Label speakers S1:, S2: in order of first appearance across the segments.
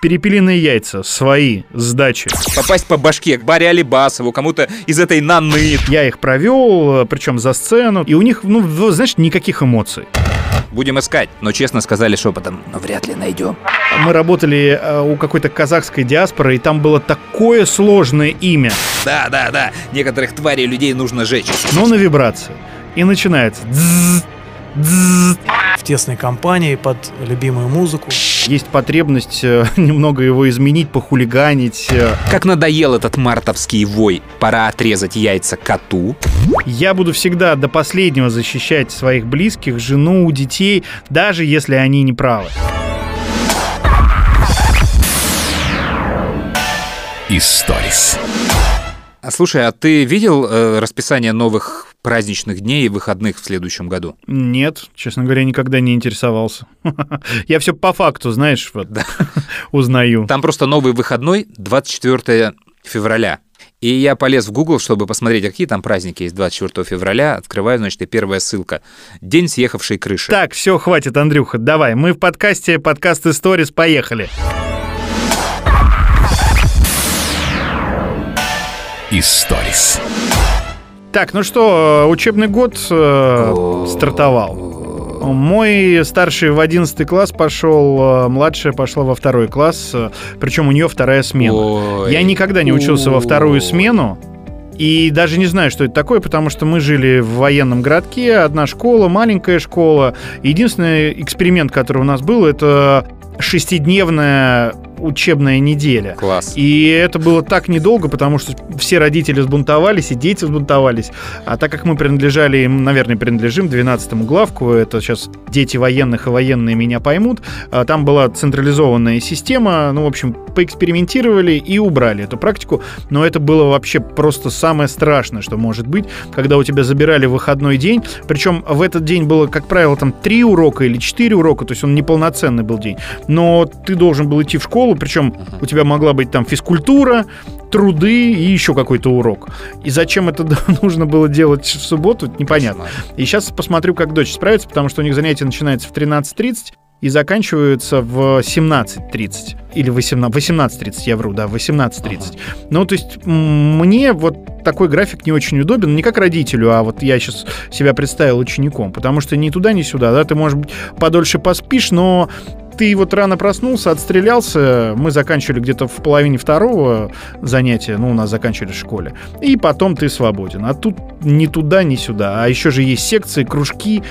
S1: Перепелиные яйца, свои, сдачи.
S2: Попасть по башке к Баре Алибасову, кому-то из этой наны.
S1: Я их провел, причем за сцену, и у них, ну, знаешь, никаких эмоций.
S2: Будем искать, но честно сказали шепотом, но вряд ли найдем.
S1: Мы работали э, у какой-то казахской диаспоры, и там было такое сложное имя.
S2: Да, да, да, некоторых тварей людей нужно жечь.
S1: Но на вибрации. И начинается. Дзз,
S3: дзз. Тесной компании под любимую музыку.
S1: Есть потребность э, немного его изменить, похулиганить. э.
S2: Как надоел этот мартовский вой. Пора отрезать яйца коту.
S1: Я буду всегда до последнего защищать своих близких, жену, детей, даже если они не правы.
S4: Историс.
S2: А слушай, а ты видел э, расписание новых праздничных дней и выходных в следующем году?
S1: Нет, честно говоря, никогда не интересовался. Я все по факту, знаешь, вот, узнаю.
S2: Там просто новый выходной 24 февраля. И я полез в Google, чтобы посмотреть, какие там праздники есть 24 февраля. Открываю, значит, и первая ссылка. День съехавшей крыши.
S1: Так, все, хватит, Андрюха, давай. Мы в подкасте подкаст Stories, поехали.
S4: Историс.
S1: Так, ну что, учебный год э, стартовал. Мой старший в 11 класс пошел, младшая пошла во второй класс, причем у нее вторая смена.
S2: Ой.
S1: Я никогда не учился во вторую смену. И даже не знаю, что это такое, потому что мы жили в военном городке, одна школа, маленькая школа. Единственный эксперимент, который у нас был, это шестидневная учебная неделя.
S2: Класс.
S1: И это было так недолго, потому что все родители сбунтовались, и дети сбунтовались. А так как мы принадлежали, наверное, принадлежим 12-му главку, это сейчас дети военных и военные меня поймут, а там была централизованная система, ну, в общем, поэкспериментировали и убрали эту практику, но это было вообще просто самое страшное, что может быть, когда у тебя забирали выходной день, причем в этот день было, как правило, там три урока или четыре урока, то есть он неполноценный был день, но ты должен был идти в школу, причем у тебя могла быть там физкультура, труды и еще какой-то урок. И зачем это нужно было делать в субботу, непонятно. И сейчас посмотрю, как дочь справится, потому что у них занятия начинаются в 13.30 и заканчиваются в 17.30 или 18, 18.30, я вру, да, 18.30. Ага. Ну, то есть мне вот такой график не очень удобен, не как родителю, а вот я сейчас себя представил учеником, потому что ни туда, ни сюда, да, ты, может быть, подольше поспишь, но ты вот рано проснулся, отстрелялся, мы заканчивали где-то в половине второго занятия, ну, у нас заканчивали в школе, и потом ты свободен. А тут ни туда, ни сюда. А еще же есть секции, кружки,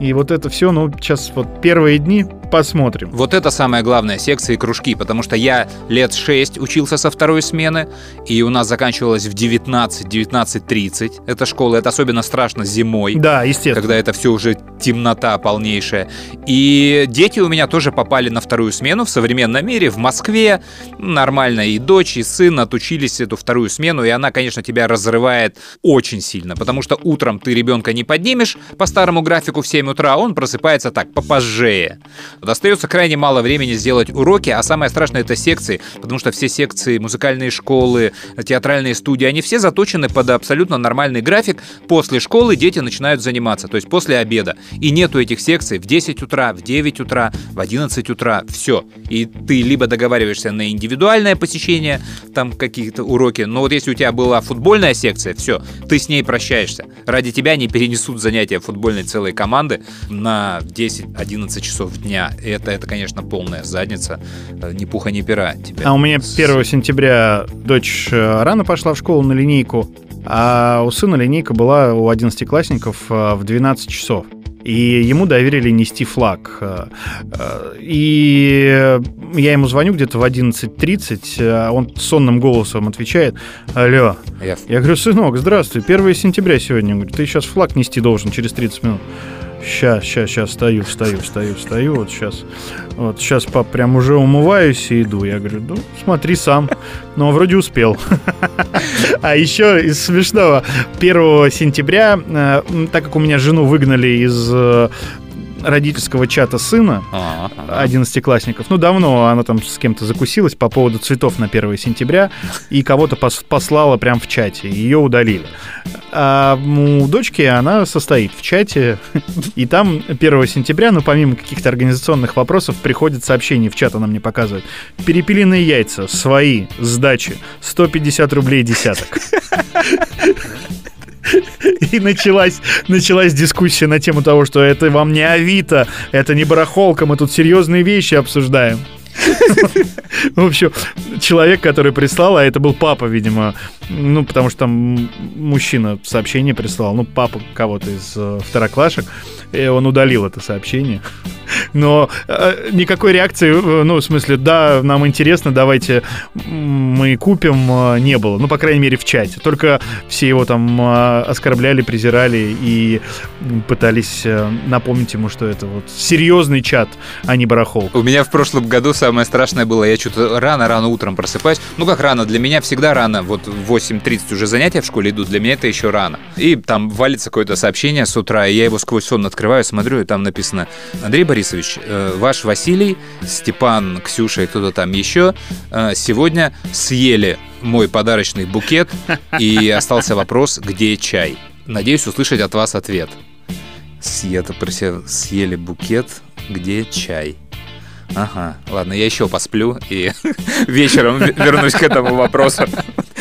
S1: и вот это все, ну, сейчас вот первые дни посмотрим.
S2: Вот это самое главное, секции и кружки, потому что я лет 6 учился со второй смены, и у нас заканчивалось в 19-19.30. Это школа, это особенно страшно зимой.
S1: Да, естественно.
S2: Когда это все уже темнота полнейшая. И дети у меня тоже попали на вторую смену в современном мире, в Москве. Нормально, и дочь, и сын отучились эту вторую смену, и она, конечно, тебя разрывает очень сильно, потому что утром ты ребенка не поднимешь по старому графику в 7 утра, он просыпается так, попозжее. Остается крайне мало времени сделать уроки, а самое страшное это секции, потому что все секции, музыкальные школы, театральные студии, они все заточены под абсолютно нормальный график. После школы дети начинают заниматься, то есть после обеда. И нету этих секций в 10 утра, в 9 утра, в 11 утра, все. И ты либо договариваешься на индивидуальное посещение, там какие-то уроки, но вот если у тебя была футбольная секция, все, ты с ней прощаешься. Ради тебя не перенесут занятия футбольной целой команды на 10-11 часов дня. Это, это, конечно, полная задница. Ни пуха, ни пера. Тебя
S1: а у меня 1 сентября дочь рано пошла в школу на линейку, а у сына линейка была у 11-классников в 12 часов и ему доверили нести флаг. И я ему звоню где-то в 11.30, он сонным голосом отвечает, алло.
S2: Я,
S1: я говорю, сынок, здравствуй, 1 сентября сегодня. Он говорит, ты сейчас флаг нести должен через 30 минут. Сейчас, сейчас, сейчас, стою, встаю, встаю, встаю, вот сейчас. Вот сейчас, пап, прям уже умываюсь и иду. Я говорю, ну, смотри сам. Но вроде успел. А еще из смешного, 1 сентября, так как у меня жену выгнали из родительского чата сына,
S2: А, ага.
S1: одиннадцатиклассников. Ну, давно она там с кем-то закусилась по поводу цветов на 1 сентября и кого-то пос- послала прям в чате, ее удалили. А у дочки она состоит в чате, и там 1 сентября, ну, помимо каких-то организационных вопросов, приходит сообщение в чат, она мне показывает. Перепелиные яйца, свои, сдачи, 150 рублей десяток. И началась, началась дискуссия на тему того, что это вам не Авито, это не барахолка, мы тут серьезные вещи обсуждаем. В общем, человек, который прислал, а это был папа, видимо, ну, потому что там мужчина сообщение прислал, ну, папа кого-то из э, второклашек, и он удалил это сообщение. Но э, никакой реакции, э, ну, в смысле, да, нам интересно, давайте мы купим, э, не было. Ну, по крайней мере, в чате. Только все его там э, оскорбляли, презирали и пытались напомнить ему, что это вот серьезный чат, а не барахол.
S2: У меня в прошлом году самое страшное было, я что-то рано-рано утром просыпаюсь. Ну как рано, для меня всегда рано. Вот в 8.30 уже занятия в школе идут, для меня это еще рано. И там валится какое-то сообщение с утра, и я его сквозь сон открываю, смотрю, и там написано «Андрей Борисович, э, ваш Василий, Степан, Ксюша и кто-то там еще э, сегодня съели мой подарочный букет, и остался вопрос, где чай. Надеюсь услышать от вас ответ. Съета съели букет, где чай? Ага, ладно, я еще посплю и вечером ве- вернусь к этому вопросу.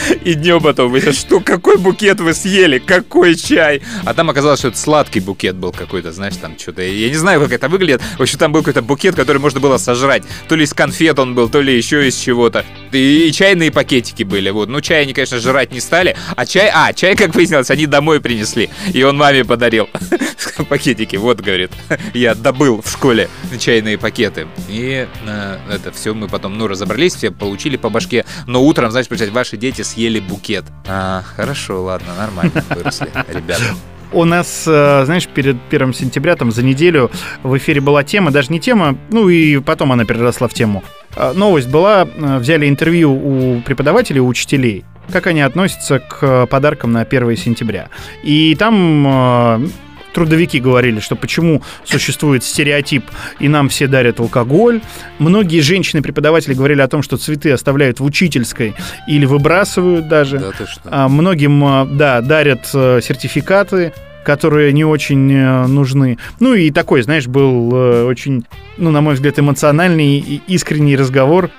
S2: И днем потом выяснилось, что какой букет вы съели, какой чай. А там оказалось, что это сладкий букет был какой-то, знаешь, там что-то. Я не знаю, как это выглядит. В общем, там был какой-то букет, который можно было сожрать. То ли из конфет он был, то ли еще из чего-то. И, и чайные пакетики были. Вот. Ну, чай они, конечно, жрать не стали. А чай, а, чай, как выяснилось, они домой принесли. И он маме подарил. Пакетики, вот, говорит. Я добыл в школе чайные пакеты. И э, это все мы потом, ну, разобрались, все получили по башке. Но утром, знаешь, представь, ваши дети съели букет. А, хорошо, ладно, нормально выросли, ребята.
S1: У нас, э, знаешь, перед 1 сентября, там, за неделю в эфире была тема, даже не тема, ну и потом она переросла в тему. Э, Новость была, э, взяли интервью у преподавателей, у учителей, как они относятся к подаркам на 1 сентября. И там трудовики говорили, что почему существует стереотип, и нам все дарят алкоголь. Многие женщины-преподаватели говорили о том, что цветы оставляют в учительской или выбрасывают даже.
S2: Да ты что?
S1: А Многим, а, да, дарят э, сертификаты, которые не очень э, нужны. Ну и такой, знаешь, был э, очень, ну, на мой взгляд, эмоциональный и искренний разговор.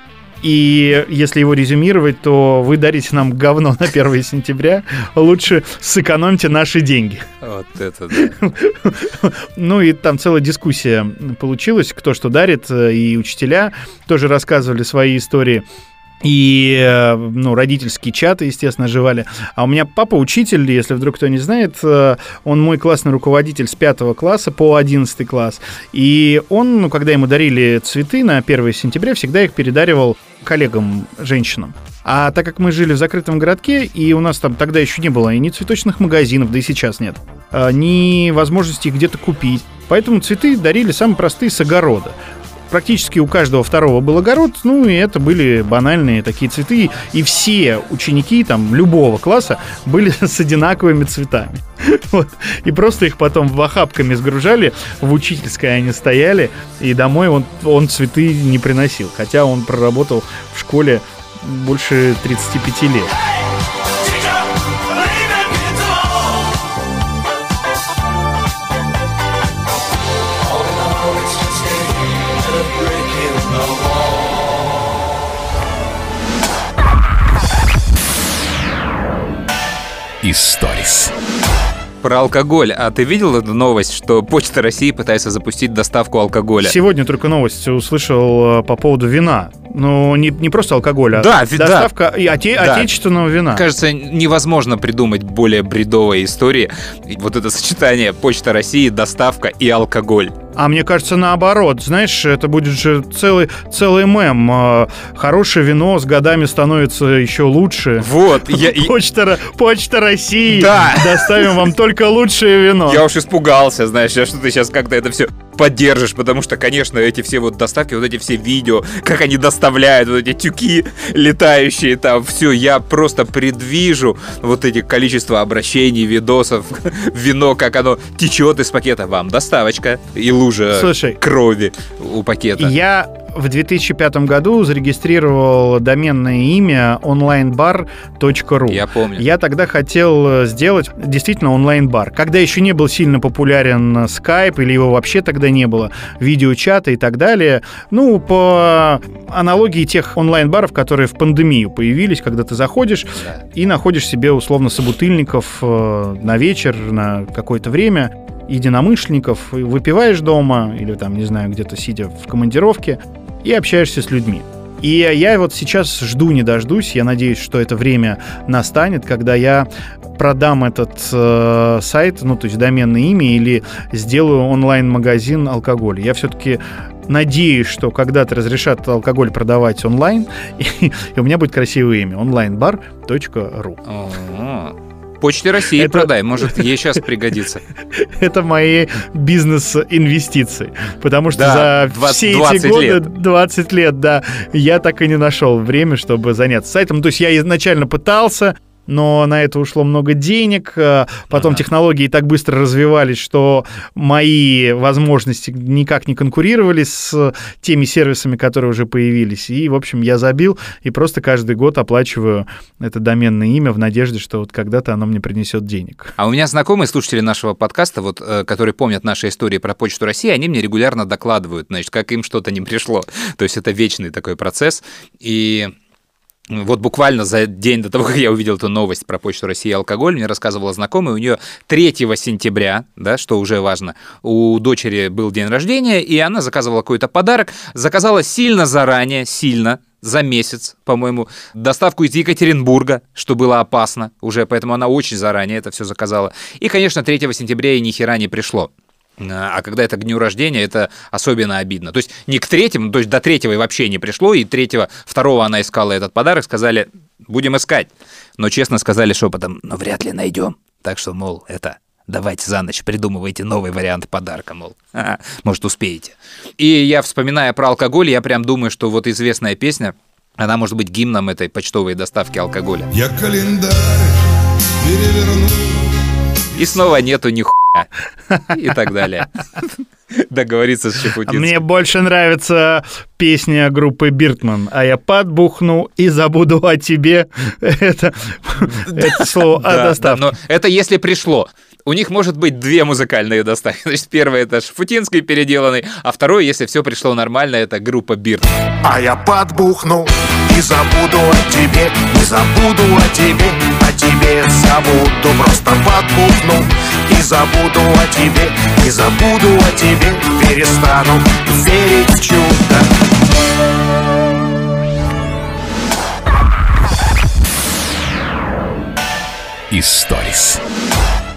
S1: И если его резюмировать, то вы дарите нам говно на 1 сентября. Лучше сэкономьте наши деньги.
S2: Вот это да.
S1: Ну и там целая дискуссия получилась, кто что дарит, э, и учителя тоже рассказывали свои истории. И, э, ну, родительские чаты, естественно, оживали. А у меня папа учитель, если вдруг кто не знает, э, он мой классный руководитель с 5 класса по 11 класс. И он, ну, когда ему дарили цветы на 1 сентября, всегда их передаривал коллегам, женщинам. А так как мы жили в закрытом городке, и у нас там тогда еще не было и ни цветочных магазинов, да и сейчас нет, а, ни возможности их где-то купить. Поэтому цветы дарили самые простые с огорода. Практически у каждого второго был огород, ну и это были банальные такие цветы. И все ученики там любого класса были с одинаковыми цветами. Вот. И просто их потом в охапками сгружали, в учительской они стояли, и домой он, он цветы не приносил. Хотя он проработал в школе больше 35 лет.
S4: Историс.
S2: Про алкоголь. А ты видел эту новость, что Почта России пытается запустить доставку алкоголя?
S1: Сегодня только новость услышал э, по поводу вина. Ну, не, не просто алкоголя,
S2: Да,
S1: а
S2: ви- да.
S1: доставка и оте-
S2: Да.
S1: отечественного вина.
S2: Кажется, невозможно придумать более бредовой истории. Вот это сочетание Почта России, доставка и алкоголь.
S1: А мне кажется, наоборот. Знаешь, это будет же целый, целый мем. Э, Хорошее вино с годами становится еще лучше.
S2: Вот, я,
S1: Почта, Почта России.
S2: Да.
S1: Доставим вам только лучшее вино.
S2: я уж испугался, знаешь, что ты сейчас как-то это все поддержишь, потому что, конечно, эти все вот доставки, вот эти все видео, как они доставляют, вот эти тюки летающие там, все, я просто предвижу вот эти количество обращений, видосов, вино, как оно течет из пакета. Вам доставочка и лужа
S1: Слушай,
S2: крови у пакета.
S1: Я в 2005 году зарегистрировал доменное имя onlinebar.ru.
S2: Я помню.
S1: Я тогда хотел сделать действительно онлайн-бар. Когда еще не был сильно популярен Skype, или его вообще тогда не было, видеочата и так далее. Ну, по аналогии тех онлайн-баров, которые в пандемию появились, когда ты заходишь
S2: Да.
S1: и находишь себе условно собутыльников э, на вечер, на какое-то время, единомышленников, выпиваешь дома или там, не знаю, где-то сидя в командировке и общаешься с людьми. И я вот сейчас жду, не дождусь. Я надеюсь, что это время настанет, когда я продам этот э, сайт, ну, то есть доменное имя, или сделаю онлайн-магазин алкоголя. Я все-таки надеюсь, что когда-то разрешат алкоголь продавать онлайн, и, и у меня будет красивое имя onlinebar.ru.
S2: Почте России
S1: Это-
S2: продай, может, ей сейчас пригодится.
S1: Это мои бизнес-инвестиции. Потому что
S2: Да,
S1: за
S2: 20
S1: все эти
S2: 20
S1: годы,
S2: лет.
S1: 20 лет, да, я так и не нашел время, чтобы заняться сайтом. То есть я изначально пытался, но на это ушло много денег. э, Потом
S2: Ага.
S1: технологии так быстро развивались, что мои возможности никак не конкурировали с теми сервисами, которые уже появились. И, в общем, я забил и просто каждый год оплачиваю это доменное имя в надежде, что вот когда-то оно мне принесет денег.
S2: А у меня знакомые слушатели нашего подкаста, вот, э, которые помнят наши истории про Почту России, они мне регулярно докладывают, значит, как им что-то не пришло. То есть это вечный такой процесс. И вот буквально за день до того, как я увидел эту новость про Почту России и алкоголь, мне рассказывала знакомая, у нее 3 сентября, да, что уже важно, у дочери был день рождения, и она заказывала какой-то подарок, заказала сильно заранее, сильно, за месяц, по-моему, доставку из Екатеринбурга, что было опасно уже, поэтому она очень заранее это все заказала. И, конечно, 3 сентября ей ни хера не пришло. А когда это к дню рождения, это особенно обидно. То есть не к третьему, то есть до третьего и вообще не пришло, и третьего, второго она искала этот подарок, сказали, будем искать. Но честно сказали шепотом, но вряд ли найдем. Так что, мол, это давайте за ночь придумывайте новый вариант подарка, мол, «Ха, может, успеете. И я, вспоминая про алкоголь, я прям думаю, что вот известная песня, она может быть гимном этой почтовой доставки алкоголя.
S5: Я календарь переверну
S2: И снова нету ни хуя. И так далее. Договориться с
S1: А
S2: Чепутинским.
S1: Мне больше нравится песня группы Биртман. А я подбухну и забуду о тебе. Это, это слово о доставке.
S2: но это если пришло. У них может быть две музыкальные доставки. Значит, первое это Шафутинский переделанный, а второе, если все пришло нормально, это группа Бирт.
S6: А я подбухну и забуду о тебе, не забуду о тебе, о тебе забуду, просто подбухну забуду о тебе, не забуду о тебе, перестану верить в чудо.
S4: Историс.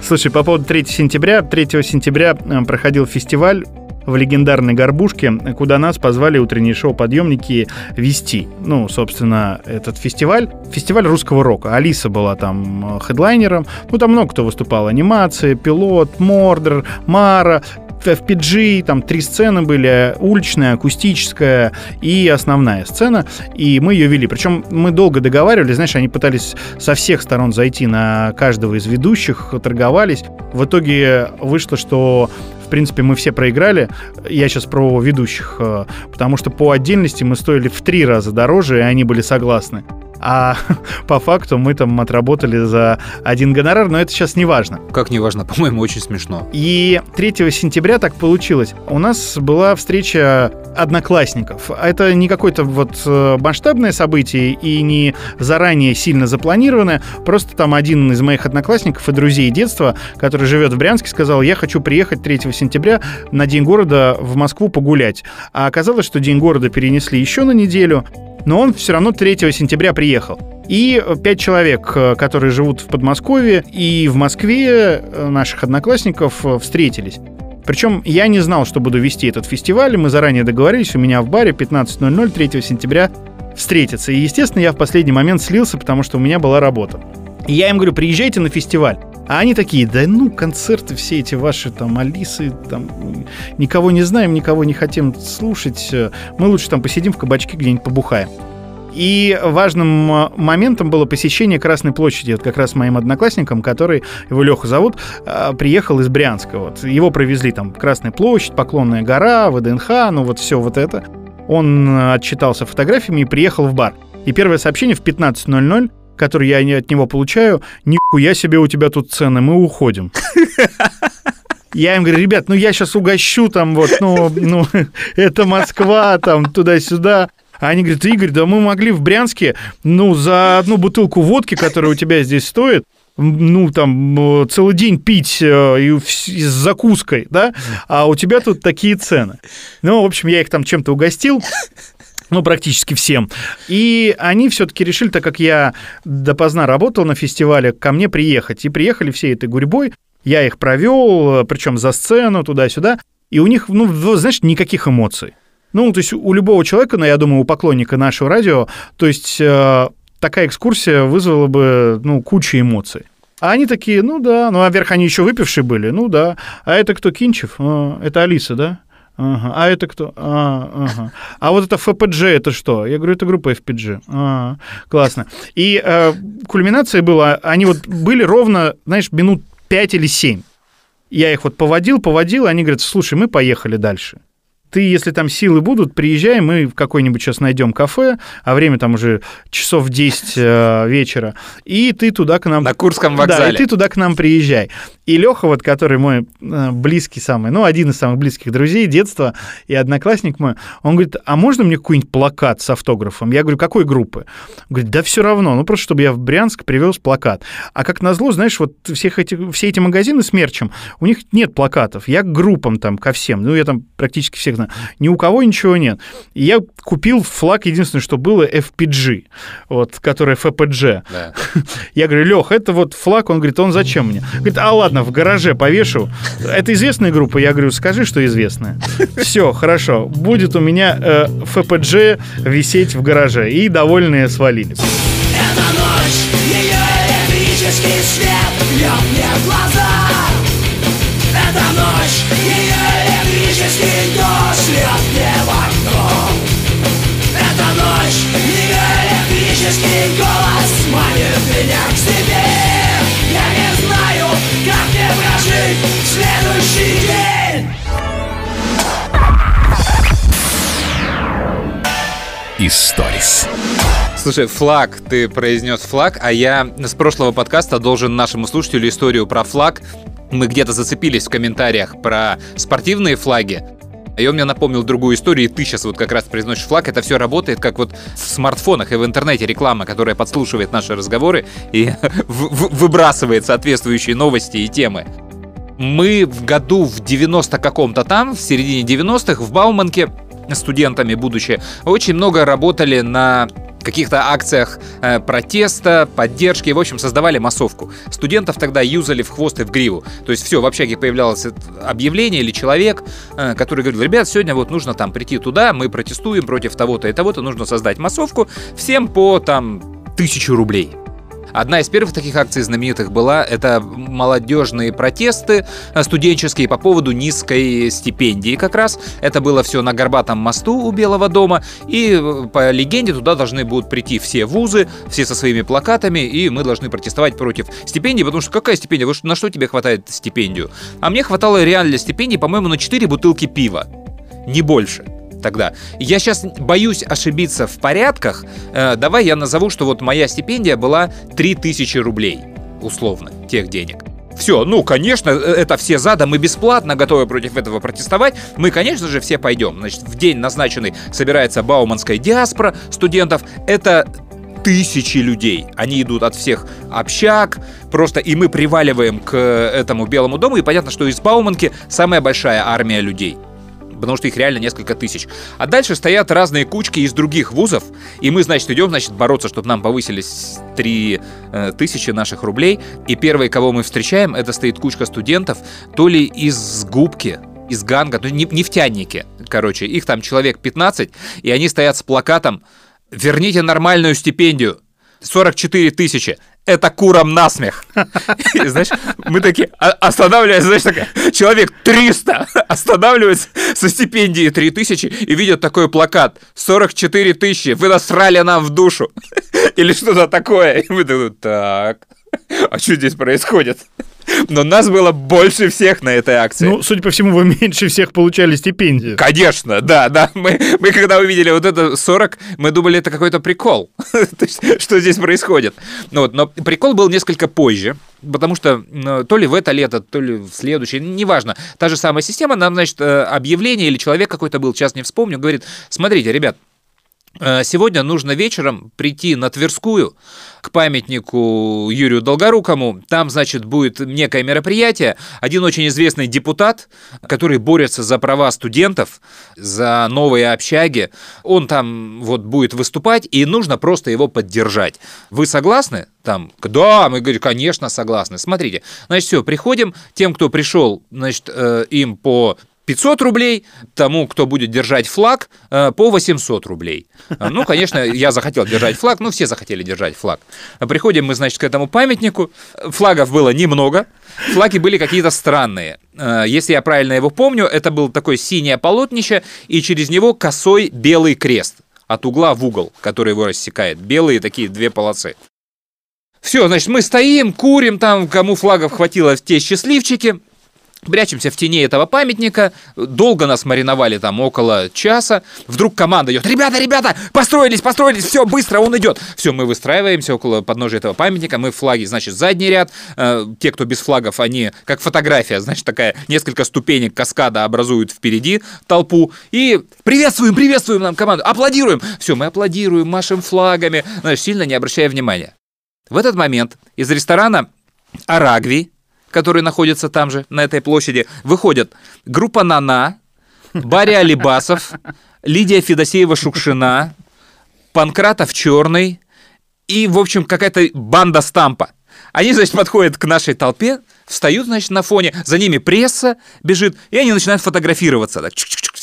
S1: Слушай, по поводу 3 сентября. 3 сентября э, проходил фестиваль в легендарной Горбушке, куда нас позвали утренние шоу-подъемники вести. Ну, собственно, этот фестиваль. Фестиваль русского рока. Алиса была там э, хедлайнером. Ну, там много кто выступал. Анимация, Пилот, Мордер, Мара, FPG, там три сцены были, уличная, акустическая и основная сцена, и мы ее вели. Причем мы долго договаривались, знаешь, они пытались со всех сторон зайти на каждого из ведущих, торговались. В итоге вышло, что в принципе, мы все проиграли. Я сейчас про ведущих, э, потому что по отдельности мы стоили в три раза дороже, и они были согласны. А по факту мы там отработали за один гонорар, но это сейчас не важно.
S2: Как неважно, по-моему, очень смешно.
S1: И 3 сентября так получилось. У нас была встреча одноклассников. Это не какое-то вот э, масштабное событие и не заранее сильно запланированное. Просто там один из моих одноклассников и друзей детства, который живет в Брянске, сказал, я хочу приехать 3 сентября на День города в Москву погулять. А оказалось, что День города перенесли еще на неделю, но он все равно 3 сентября приехал. И пять человек, э, которые живут в Подмосковье и в Москве, э, наших одноклассников, э, встретились. Причем я не знал, что буду вести этот фестиваль. Мы заранее договорились, у меня в баре 15.00 3 сентября встретиться. И, естественно, я в последний момент слился, потому что у меня была работа. И я им говорю, приезжайте на фестиваль. А они такие, да ну, концерты все эти ваши, там, Алисы, там, никого не знаем, никого не хотим слушать. Мы лучше там посидим в кабачке где-нибудь побухаем. И важным э, моментом было посещение Красной площади. Вот как раз моим одноклассником, который, его Леха зовут, э, приехал из Брянска. Вот. Его провезли там Красная площадь, Поклонная гора, ВДНХ, ну вот все вот это. Он э, отчитался фотографиями и приехал в бар. И первое сообщение в 15.00 который я от него получаю, нихуя себе у тебя тут цены, мы уходим. Я им говорю, ребят, ну я сейчас угощу там вот, ну, ну это Москва, там туда-сюда. А они говорят, Игорь, да мы могли в Брянске, ну, за одну бутылку водки, которая у тебя здесь стоит, ну, там, целый день пить э, и с закуской, да, а у тебя тут такие цены. Ну, в общем, я их там чем-то угостил, ну, практически всем. И они все-таки решили, так как я допоздна работал на фестивале, ко мне приехать. И приехали всей этой гурьбой. Я их провел, причем за сцену, туда-сюда. И у них, ну, знаешь, никаких эмоций. Ну, то есть у любого человека, ну, я думаю, у поклонника нашего радио, то есть э, такая экскурсия вызвала бы, ну, кучу эмоций. А они такие, ну да, ну, а вверх они еще выпившие были, ну да. А это кто, Кинчев? А, это Алиса, да? Ага. А это кто? А, ага. а вот это ФПГ это что? Я говорю, это группа FPG. А, классно. И э, кульминация была, они вот были ровно, знаешь, минут 5 или 7. Я их вот поводил, поводил, и они говорят, слушай, мы поехали дальше ты, если там силы будут, приезжай, мы в какой-нибудь сейчас найдем кафе, а время там уже часов 10 э, вечера, и ты туда к нам...
S2: На Курском вокзале.
S1: Да, и ты туда к нам приезжай. И Леха, вот, который мой э, близкий самый, ну, один из самых близких друзей детства и одноклассник мой, он говорит, а можно мне какой-нибудь плакат с автографом? Я говорю, какой группы? Он говорит, да все равно, ну, просто чтобы я в Брянск привез плакат. А как назло, знаешь, вот всех эти, все эти магазины с мерчем, у них нет плакатов. Я к группам там, ко всем, ну, я там практически всех знаю. Ни у кого ничего нет. И я купил флаг, единственное, что было, FPG, вот, который FPG. Да. Я говорю, Лех, это вот флаг, он говорит, он зачем мне? Говорит, а ладно, в гараже повешу. Это известная группа? Я говорю, скажи, что известная. Все, хорошо, будет у меня э, FPG висеть в гараже. И довольные свалились. Эта ночь, ее электрический свет бьет мне в глаза. Манит меня к себе. Как мне прожить следующий день?
S2: Историс. Слушай, флаг, ты произнес флаг, а я с прошлого подкаста должен нашему слушателю историю про флаг. Мы где-то зацепились в комментариях про спортивные флаги. И он мне напомнил другую историю, и ты сейчас вот как раз произносишь флаг. Это все работает как вот в смартфонах и в интернете реклама, которая подслушивает наши разговоры и выбрасывает соответствующие новости и темы. Мы в году в 90 каком-то там, в середине 90-х, в Бауманке студентами, будучи, очень много работали на каких-то акциях э, протеста, поддержки, в общем, создавали массовку. Студентов тогда юзали в хвост и в гриву. То есть все, в общаге появлялось объявление или человек, э, который говорил, ребят, сегодня вот нужно там прийти туда, мы протестуем против того-то и того-то, нужно создать массовку, всем по там тысячу рублей. Одна из первых таких акций знаменитых была это молодежные протесты э, студенческие по поводу низкой стипендии как раз. Это было все на Горбатом мосту у Белого дома. И э, по легенде туда должны будут прийти все вузы, все со своими плакатами, и мы должны протестовать против стипендии, потому что какая стипендия? На что тебе хватает стипендию? А мне хватало реально стипендии, по-моему, на 4 бутылки пива. Не больше тогда. Я сейчас боюсь ошибиться в порядках. Э, давай я назову, что вот моя стипендия была 3000 рублей, условно, тех денег. Все, ну, конечно, э, это все за, да, мы бесплатно готовы против этого протестовать. Мы, конечно же, все пойдем. Значит, в день назначенный собирается Бауманская диаспора студентов. Это тысячи людей. Они идут от всех общак, просто и мы приваливаем к этому Белому дому, и понятно, что из Бауманки самая большая армия людей потому что их реально несколько тысяч. А дальше стоят разные кучки из других вузов, и мы, значит, идем, значит, бороться, чтобы нам повысились 3 э, тысячи наших рублей. И первые, кого мы встречаем, это стоит кучка студентов, то ли из губки, из ганга, ну, нефтяники, короче, их там человек 15, и они стоят с плакатом «Верните нормальную стипендию». 44 тысячи. Это курам насмех. И, знаешь, мы такие а- останавливаемся, знаешь, такая, человек 300 останавливается со стипендии 3 тысячи и видят такой плакат 44 тысячи, вы насрали нам в душу. Или что-то такое. И мы такие, так, а что здесь происходит? Но нас было больше всех на этой акции.
S1: Ну, судя по всему, вы меньше всех получали стипендию.
S2: Конечно, да, да. Мы, мы когда увидели вот это 40, мы думали, это какой-то прикол. Что здесь происходит. Ну, вот, но прикол был несколько позже, потому что ну, то ли в это лето, то ли в следующее, неважно. Та же самая система, нам, значит, э, объявление или человек какой-то был, сейчас не вспомню, говорит, смотрите, ребят, Сегодня нужно вечером прийти на Тверскую к памятнику Юрию Долгорукому. Там, значит, будет некое мероприятие. Один очень известный депутат, который борется за права студентов, за новые общаги, он там вот будет выступать, и нужно просто его поддержать. Вы согласны? Там, да, мы говорим, конечно, согласны. Смотрите, значит, все, приходим, тем, кто пришел, значит, э, им по 500 рублей, тому, кто будет держать флаг, э, по 800 рублей. Э, Ну, конечно, я захотел держать флаг, ну, все захотели держать флаг. Приходим мы, значит, к этому памятнику. Флагов было немного, флаги были какие-то странные. Э, Если я правильно его помню, это был такой синее полотнище, и через него косой белый крест от угла в угол, который его рассекает. Белые такие две полосы. Все, значит, мы стоим, курим там, кому флагов хватило, те счастливчики. Прячемся в тени этого памятника. Долго нас мариновали там около часа. Вдруг команда идет. Ребята, ребята, построились, построились, все, быстро, он идет. Все, мы выстраиваемся около подножия этого памятника. Мы флаги, значит, задний ряд. Э, те, кто без флагов, они как фотография, значит, такая несколько ступенек каскада образуют впереди толпу. И приветствуем, приветствуем нам команду, аплодируем. Все, мы аплодируем, машем флагами, значит, сильно не обращая внимания. В этот момент из ресторана Арагви, который находится там же, на этой площади, выходят группа Нана, Барри Алибасов, Лидия Федосеева-Шукшина, Панкратов Черный и, в общем, какая-то банда стампа. Они, значит, подходят к нашей толпе, встают, значит, на фоне, за ними пресса бежит, и они начинают фотографироваться. Так,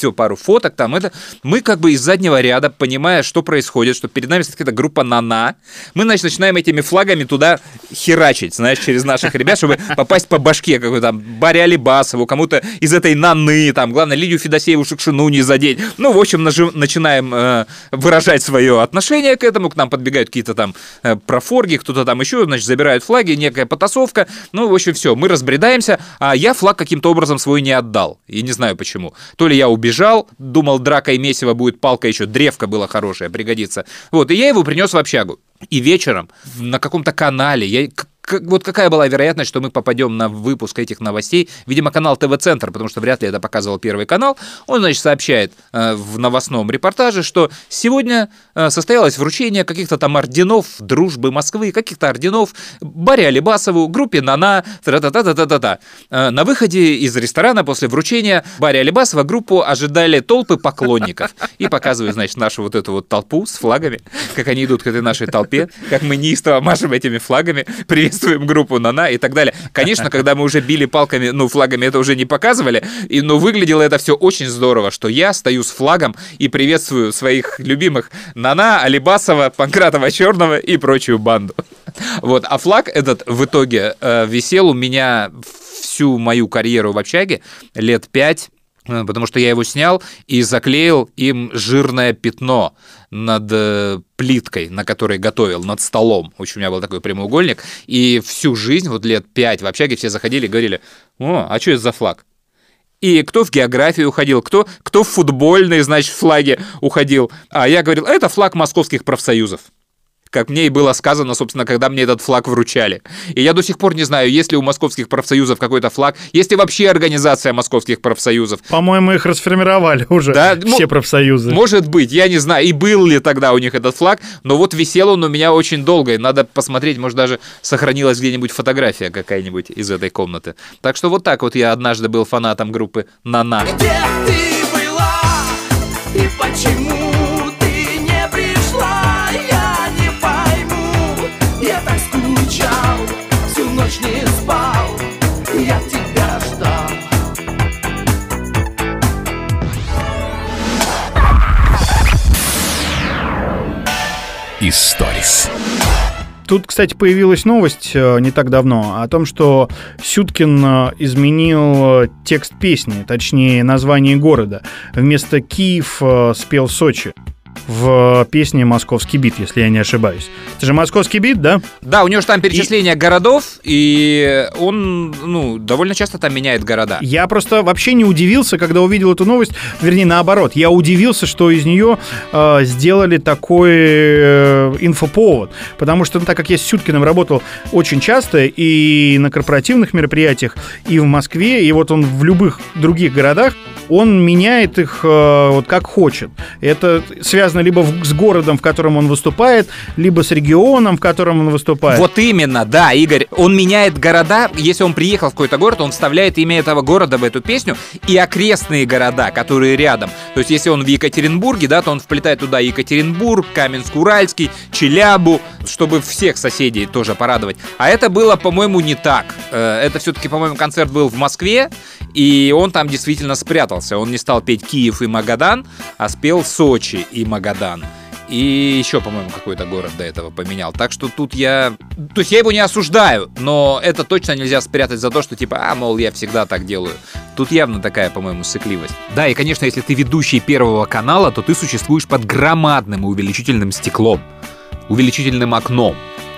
S2: все, пару фоток там, это. Мы как бы из заднего ряда, понимая, что происходит, что перед нами какая-то группа Нана, мы, значит, начинаем этими флагами туда херачить, знаешь, через наших ребят, чтобы попасть по башке какой-то там Барри Алибасову, кому-то из этой Наны, там, главное, Лидию Федосееву Шукшину не задеть. Ну, в общем, нажи- начинаем э, выражать свое отношение к этому, к нам подбегают какие-то там э, профорги, кто-то там еще, значит, забирают флаги, некая потасовка. Ну, в общем, все, мы разбредаемся, а я флаг каким-то образом свой не отдал. И не знаю почему. То ли я убежал, думал, драка и месиво будет палка еще, древка была хорошая, пригодится. Вот, и я его принес в общагу. И вечером на каком-то канале, я, к- к- вот какая была вероятность, что мы попадем на выпуск этих новостей? Видимо, канал ТВ-центр, потому что вряд ли это показывал Первый канал. Он, значит, сообщает э, в новостном репортаже, что сегодня э, состоялось вручение каких-то там орденов дружбы Москвы, каких-то орденов Барри Алибасову, группе Нана, та-та-та-та-та-та. Э, на выходе из ресторана после вручения Барри Алибасова группу ожидали толпы поклонников. И показывают, значит, нашу вот эту вот толпу с флагами, как они идут к этой нашей толпе, как мы неистово машем этими флагами, приветствуем группу Нана и так далее. Конечно, когда мы уже били палками, ну, флагами это уже не показывали, и, но выглядело это все очень здорово, что я стою с флагом и приветствую своих любимых Нана, Алибасова, Панкратова Черного и прочую банду. Вот, а флаг этот в итоге э, висел у меня всю мою карьеру в общаге лет пять, потому что я его снял и заклеил им жирное пятно над э, плиткой, на которой готовил, над столом. В общем, у меня был такой прямоугольник. И всю жизнь, вот лет пять в общаге все заходили и говорили, о, а что это за флаг? И кто в географию уходил, кто, кто в футбольные, значит, флаги уходил. А я говорил, это флаг московских профсоюзов как мне и было сказано, собственно, когда мне этот флаг вручали. И я до сих пор не знаю, есть ли у московских профсоюзов какой-то флаг, есть ли вообще организация московских профсоюзов.
S1: По-моему, их расформировали уже,
S2: Да,
S1: все
S2: ну,
S1: профсоюзы.
S2: Может быть, я не знаю, и был ли тогда у них этот флаг, но вот висел он у меня очень долго, и надо посмотреть, может, даже сохранилась где-нибудь фотография какая-нибудь из этой комнаты. Так что вот так вот я однажды был фанатом группы «Нана».
S7: Где ты
S4: Историс.
S1: Тут, кстати, появилась новость э, не так давно о том, что Сюткин э, изменил э, текст песни, точнее название города. Вместо Киев спел Сочи в песне «Московский бит», если я не ошибаюсь. Это же «Московский бит», да?
S2: Да, у него же там перечисление городов, и он, ну, довольно часто там меняет города.
S1: Я просто вообще не удивился, когда увидел эту новость. Вернее, наоборот, я удивился, что из нее э, сделали такой э, инфоповод. Потому что, ну, так как я с Сюткиным работал очень часто и на корпоративных мероприятиях, и в Москве, и вот он в любых других городах, он меняет их э, вот как хочет. Это связано либо с городом, в котором он выступает, либо с регионом, в котором он выступает.
S2: Вот именно, да, Игорь. Он меняет города. Если он приехал в какой-то город, он вставляет имя этого города в эту песню и окрестные города, которые рядом. То есть, если он в Екатеринбурге, да, то он вплетает туда Екатеринбург, Каменск-Уральский, Челябу, чтобы всех соседей тоже порадовать. А это было, по-моему, не так. Э, Это все-таки, по-моему, концерт был в Москве, и он там действительно спрятался. Он не стал петь Киев и Магадан, а спел Сочи и Магадан. И еще, по-моему, какой-то город до этого поменял. Так что тут я... То есть я его не осуждаю, но это точно нельзя спрятать за то, что типа, а, мол, я всегда так делаю. Тут явно такая, по-моему, сыкливость. Да, и, конечно, если ты ведущий Первого канала, то ты существуешь под громадным увеличительным стеклом, увеличительным окном.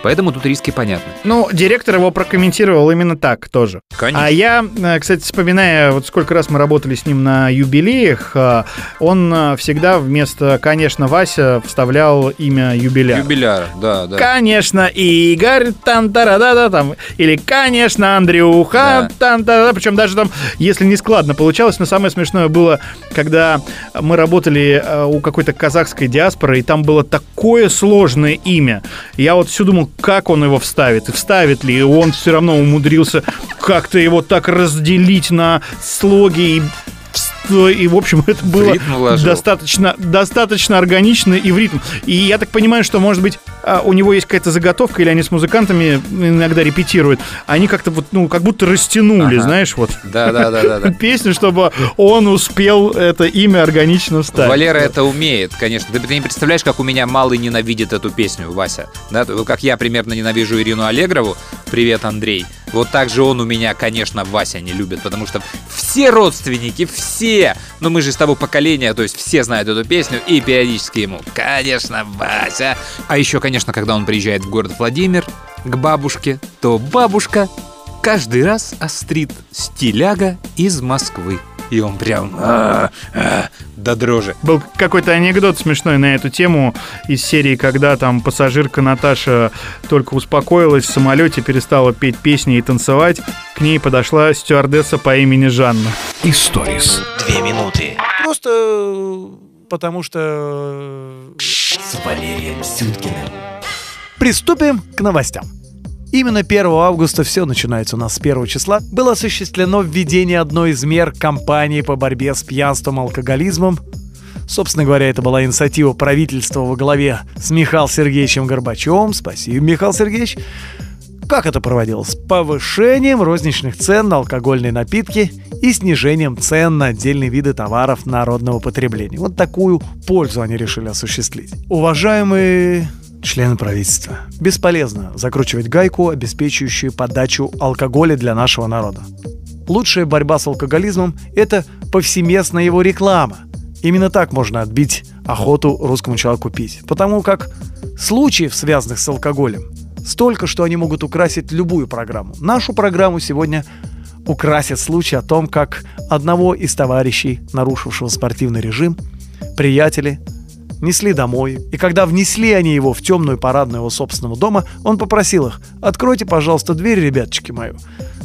S2: Поэтому тут риски понятны.
S1: Ну, директор его прокомментировал именно так тоже. А я, э, кстати, вспоминая, вот сколько раз мы работали с ним на юбилеях, э, он э, всегда вместо, конечно, Вася вставлял имя юбиляра.
S2: Юбиляра, да, да.
S1: Конечно, Игорь, там да да там, или, конечно, Андрюха,
S2: Да.
S1: там да причем даже там, если не складно получалось, но самое смешное было, когда мы работали у какой-то казахской диаспоры, и там было такое сложное имя. Я вот все думал, как он его вставит, и вставит ли, и он все равно умудрился как-то его так разделить на слоги и и, в общем, это было достаточно, достаточно органично и в ритм. И я так понимаю, что, может быть, у него есть какая-то заготовка, или они с музыкантами иногда репетируют. Они как-то вот, ну, как будто растянули,
S2: Ага.
S1: знаешь, вот песню, чтобы он успел это имя органично вставить.
S2: Валера это умеет, конечно. Ты, ты не представляешь, как у меня малый ненавидит эту песню, Вася. Да, как я примерно ненавижу Ирину Аллегрову. Привет, Андрей. Вот так же он у меня, конечно, Вася не любит, потому что все родственники, все, ну мы же с того поколения, то есть все знают эту песню и периодически ему, конечно, Вася. А еще, конечно, когда он приезжает в город Владимир к бабушке, то бабушка каждый раз острит стиляга из Москвы. И он прям а, а, до дрожи.
S1: Был какой-то анекдот смешной на эту тему из серии, когда там пассажирка Наташа только успокоилась в самолете, перестала петь песни и танцевать. К ней подошла стюардесса по имени Жанна.
S4: Историс.
S8: Две минуты
S3: Просто э, потому что... э,
S8: с Валерием Сюткиным.
S3: Приступим к новостям. Именно 1 августа все начинается у нас с 1 числа. Было осуществлено введение одной из мер кампании по борьбе с пьянством и алкоголизмом. Собственно говоря, это была инициатива правительства во главе с Михаилом Сергеевичем Горбачевым. Спасибо, Михаил Сергеевич. Как это проводилось? Повышением розничных цен на алкогольные напитки и снижением цен на отдельные виды товаров народного потребления. Вот такую пользу они решили осуществить. Уважаемые члены правительства, бесполезно закручивать гайку, обеспечивающую подачу алкоголя для нашего народа. Лучшая борьба с алкоголизмом – это повсеместная его реклама. Именно так можно отбить охоту русскому человеку пить. Потому как случаев, связанных с алкоголем, столько, что они могут украсить любую программу. Нашу программу сегодня украсит случай о том, как одного из товарищей, нарушившего спортивный режим, приятели несли домой. И когда внесли они его в темную парадную его собственного дома, он попросил их, откройте, пожалуйста, дверь, ребяточки мою,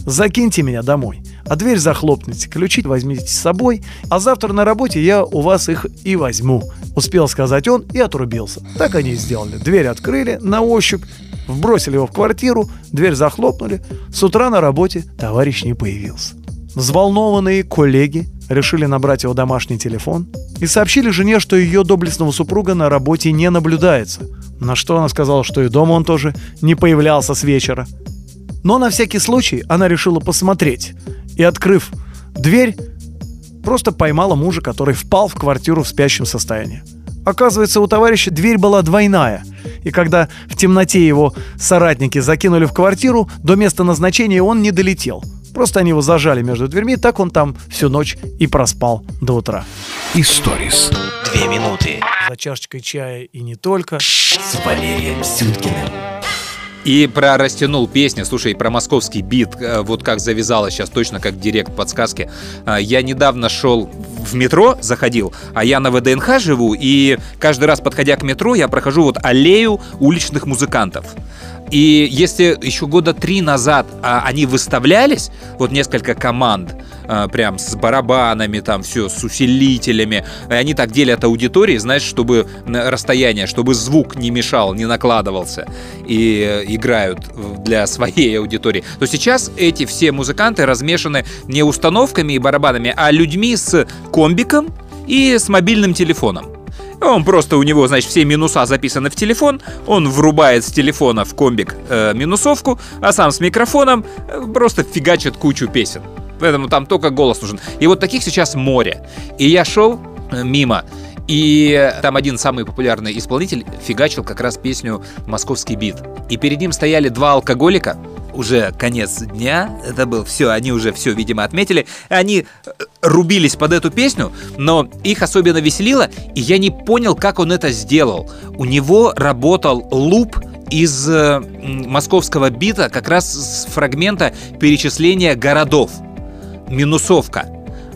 S3: закиньте меня домой, а дверь захлопните, ключи возьмите с собой, а завтра на работе я у вас их и возьму. Успел сказать он и отрубился. Так они и сделали. Дверь открыли на ощупь, вбросили его в квартиру, дверь захлопнули. С утра на работе товарищ не появился. Взволнованные коллеги решили набрать его домашний телефон и сообщили жене, что ее доблестного супруга на работе не наблюдается. На что она сказала, что и дома он тоже не появлялся с вечера. Но на всякий случай она решила посмотреть и, открыв дверь, просто поймала мужа, который впал в квартиру в спящем состоянии. Оказывается, у товарища дверь была двойная, И когда в темноте его соратники закинули в квартиру, до места назначения он не долетел. Просто они его зажали между дверьми, так он там всю ночь и проспал до утра.
S4: Историс.
S8: Две минуты
S3: За чашечкой чая и не только.
S8: с Валерием Сюткиным.
S2: И про растянул песню, слушай, про московский бит, э, вот как завязалось сейчас точно как директ подсказки. А, Я недавно шел в метро, заходил, а я на ВДНХ живу, и каждый раз, подходя к метро, я прохожу вот аллею уличных музыкантов. И если еще года три назад а, они выставлялись, вот несколько команд, прям с барабанами, там все, с усилителями, и они так делят аудитории, знаешь, чтобы расстояние, чтобы звук не мешал, не накладывался, и э, играют для своей аудитории, то сейчас эти все музыканты размешаны не установками и барабанами, а людьми с комбиком и с мобильным телефоном. Он просто у него, значит, все минуса записаны в телефон, он врубает с телефона в комбик э, минусовку, а сам с микрофоном э, просто фигачит кучу песен. Поэтому там только голос нужен. И вот таких сейчас море. И я шел э, мимо, и там один самый популярный исполнитель фигачил как раз песню «Московский бит». И перед ним стояли два алкоголика, уже конец дня, это был все, они уже все, видимо, отметили. Они э, рубились под эту песню, но их особенно веселило, и я не понял, как он это сделал. У него работал луп из э, московского бита как раз с фрагмента перечисления городов. Минусовка.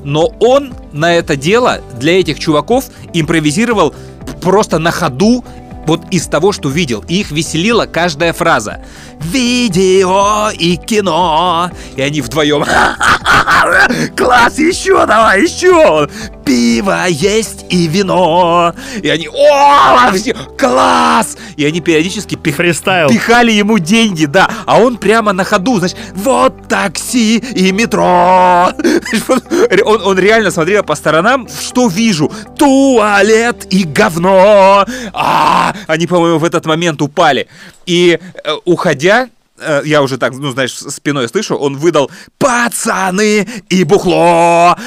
S2: Но он на это дело для этих чуваков импровизировал просто на ходу вот из того, что видел. И их веселила каждая фраза. Видео и кино. И они вдвоем. Класс, еще давай, еще. Пиво есть и вино. И они, о, все, класс. И они периодически пих-
S1: Фристайл.
S2: пихали ему деньги, да. А он прямо на ходу, значит, вот такси и метро. Он, он реально смотрел по сторонам, что вижу. Туалет и говно. А, они, по-моему, в этот момент упали. И э, уходя, э, я уже так, ну, знаешь, спиной слышу, он выдал «Пацаны и бухло!»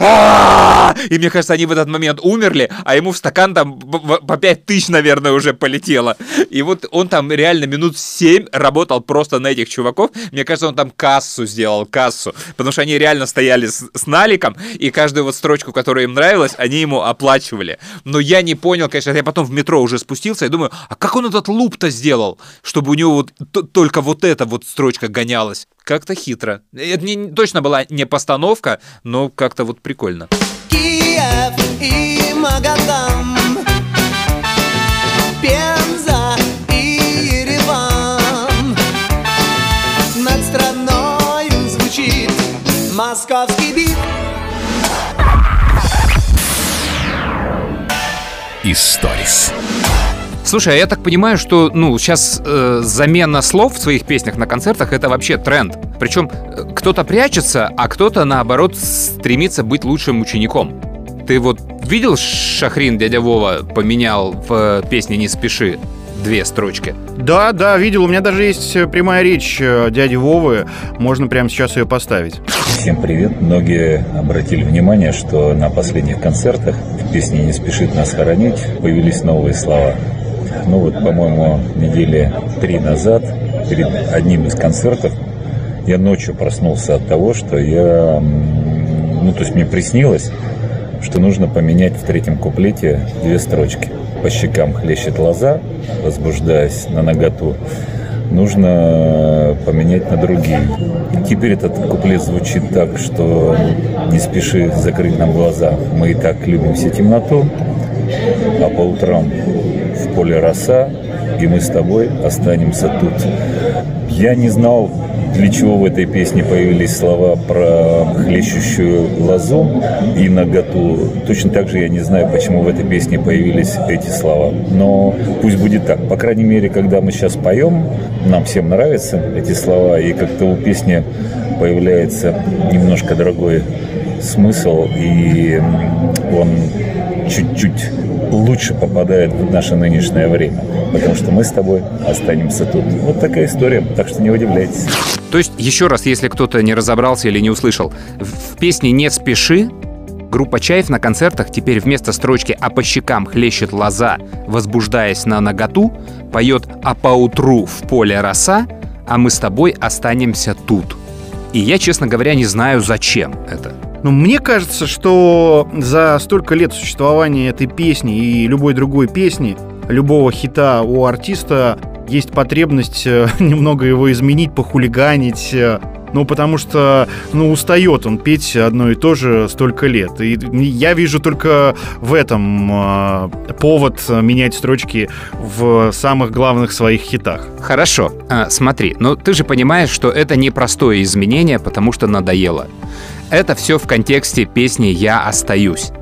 S2: И мне кажется, они в этот момент умерли, а ему в стакан там по 5 тысяч, наверное, уже полетело. И вот он там реально минут 7 работал просто на этих чуваков. Мне кажется, он там кассу сделал, кассу. Потому что они реально стояли с, с наликом, и каждую вот строчку, которая им нравилась, они ему оплачивали. Но я не понял, конечно, я потом в метро уже спустился и думаю, а как он этот луп-то сделал, чтобы у него вот только вот эта вот строчка гонялась? Как-то хитро. Это не- точно была не постановка, но как-то вот прикольно.
S7: Киев и Магадан Пенза и Ереван Над страною звучит московский бит
S4: Историс.
S2: Слушай, а я так понимаю, что, ну, сейчас э, замена слов в своих песнях на концертах это вообще тренд. Причем э, кто-то прячется, а кто-то, наоборот, стремится быть лучшим учеником. Ты вот видел, Шахрин, дядя Вова, поменял в э, песне «Не спеши» две строчки?
S1: Да, да, видел. У меня даже есть э, прямая речь дяди Вовы. Можно прямо сейчас ее поставить.
S9: Всем привет. Многие обратили внимание, что на последних концертах в песне «Не спешит нас хоронить» появились новые слова. Ну вот, по-моему, недели три назад, перед одним из концертов, я ночью проснулся от того, что я... Ну, то есть мне приснилось, что нужно поменять в третьем куплете две строчки. По щекам хлещет лоза, возбуждаясь на наготу. Нужно поменять на другие. Теперь этот куплет звучит так, что не спеши закрыть нам глаза. Мы и так любим все темноту, а по утрам в поле роса, и мы с тобой останемся тут. Я не знал, для чего в этой песне появились слова про хлещущую лозу и наготу. Точно так же я не знаю, почему в этой песне появились эти слова. Но пусть будет так. По крайней мере, когда мы сейчас поем, нам всем нравятся эти слова, и как-то у песни появляется немножко другой смысл, и он чуть-чуть лучше попадает в наше нынешнее время. Потому что мы с тобой останемся тут. Вот такая история, так что не удивляйтесь.
S2: То есть, еще раз, если кто-то не разобрался или не услышал, в песне «Не спеши» Группа «Чаев» на концертах теперь вместо строчки «А по щекам хлещет лоза, возбуждаясь на наготу» поет «А поутру в поле роса, а мы с тобой останемся тут». И я, честно говоря, не знаю, зачем это.
S1: Ну, мне кажется, что за столько лет существования этой песни и любой другой песни, любого хита у артиста есть потребность э, немного его изменить, похулиганить, э, ну, потому что, ну, устает он петь одно и то же столько лет. И я вижу только в этом э, повод менять строчки в самых главных своих хитах.
S2: Хорошо, а, смотри, но ты же понимаешь, что это непростое изменение, потому что надоело. Это все в контексте песни «Я остаюсь».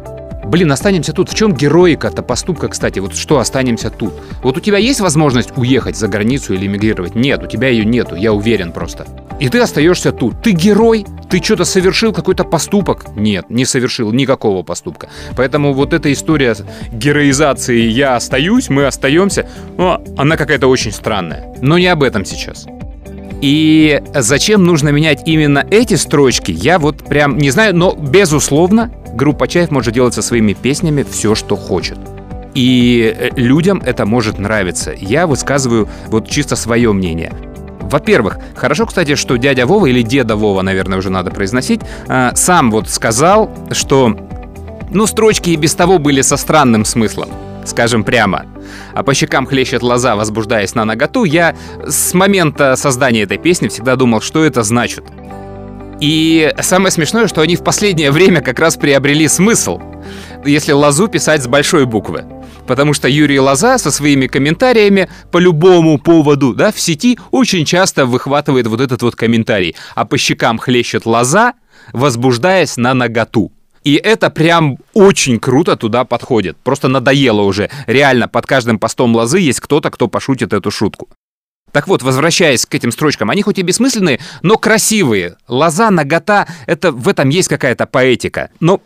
S2: Блин, останемся тут. В чем героика-то поступка, кстати? Вот что останемся тут? Вот у тебя есть возможность уехать за границу или эмигрировать? Нет, у тебя ее нету, я уверен просто. И ты остаешься тут. Ты герой? Ты что-то совершил, какой-то поступок? Нет, не совершил никакого поступка. Поэтому вот эта история героизации «я остаюсь», «мы остаемся», ну, она какая-то очень странная. Но не об этом сейчас. И зачем нужно менять именно эти строчки, я вот прям не знаю, но безусловно, группа Чаев может делать со своими песнями все, что хочет. И э, людям это может нравиться. Я высказываю вот чисто свое мнение. Во-первых, хорошо, кстати, что дядя Вова или деда Вова, наверное, уже надо произносить, э, сам вот сказал, что ну, строчки и без того были со странным смыслом скажем прямо. А по щекам хлещет лоза, возбуждаясь на наготу, я с момента создания этой песни всегда думал, что это значит. И самое смешное, что они в последнее время как раз приобрели смысл, если лозу писать с большой буквы. Потому что Юрий Лоза со своими комментариями по любому поводу да, в сети очень часто выхватывает вот этот вот комментарий. А по щекам хлещет лоза, возбуждаясь на наготу. И это прям очень круто туда подходит. Просто надоело уже. Реально, под каждым постом лозы есть кто-то, кто пошутит эту шутку. Так вот, возвращаясь к этим строчкам, они хоть и бессмысленные, но красивые. Лоза, нагота, это, в этом есть какая-то поэтика. Но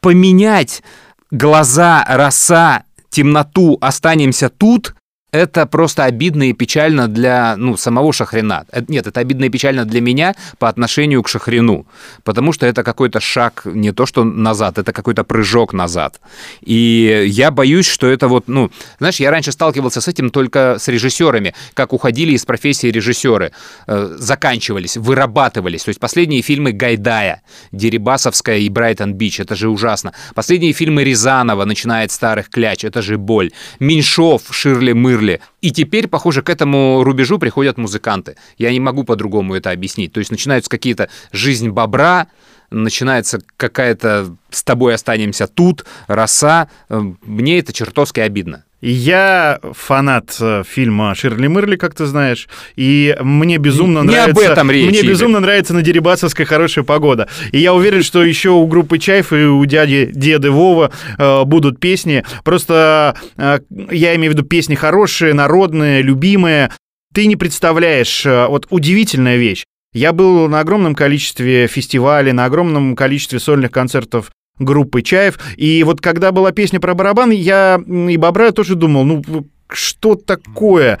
S2: поменять глаза, роса, темноту, останемся тут, это просто обидно и печально для ну, самого Шахрина. Э, нет, это обидно и печально для меня по отношению к Шахрину, потому что это какой-то шаг не то что назад, это какой-то прыжок назад. И я боюсь, что это вот, ну, знаешь, я раньше сталкивался с этим только с режиссерами, как уходили из профессии режиссеры, э, заканчивались, вырабатывались. То есть последние фильмы Гайдая, Дерибасовская и Брайтон Бич, это же ужасно. Последние фильмы Рязанова, начиная от старых кляч, это же боль. Меньшов, Ширли Мыр, Ширли. И теперь, похоже, к этому рубежу приходят музыканты. Я не могу по-другому это объяснить. То есть начинаются какие-то жизнь бобра, начинается какая-то «с тобой останемся тут», «роса». Мне это чертовски обидно.
S1: Я фанат э, фильма Ширли Мырли, как ты знаешь, и мне безумно
S2: Не
S1: нравится.
S2: об этом речь,
S1: Мне безумно нравится на Дерибасовской хорошая погода. И я уверен, что еще у группы Чайф и у дяди Деды Вова э, будут песни. Просто э, я имею в виду песни хорошие, народные, любимые. Ты не представляешь, э, вот удивительная вещь. Я был на огромном количестве фестивалей, на огромном количестве сольных концертов группы Чаев. И вот когда была песня про барабан, я и Бобра тоже думал, ну что такое?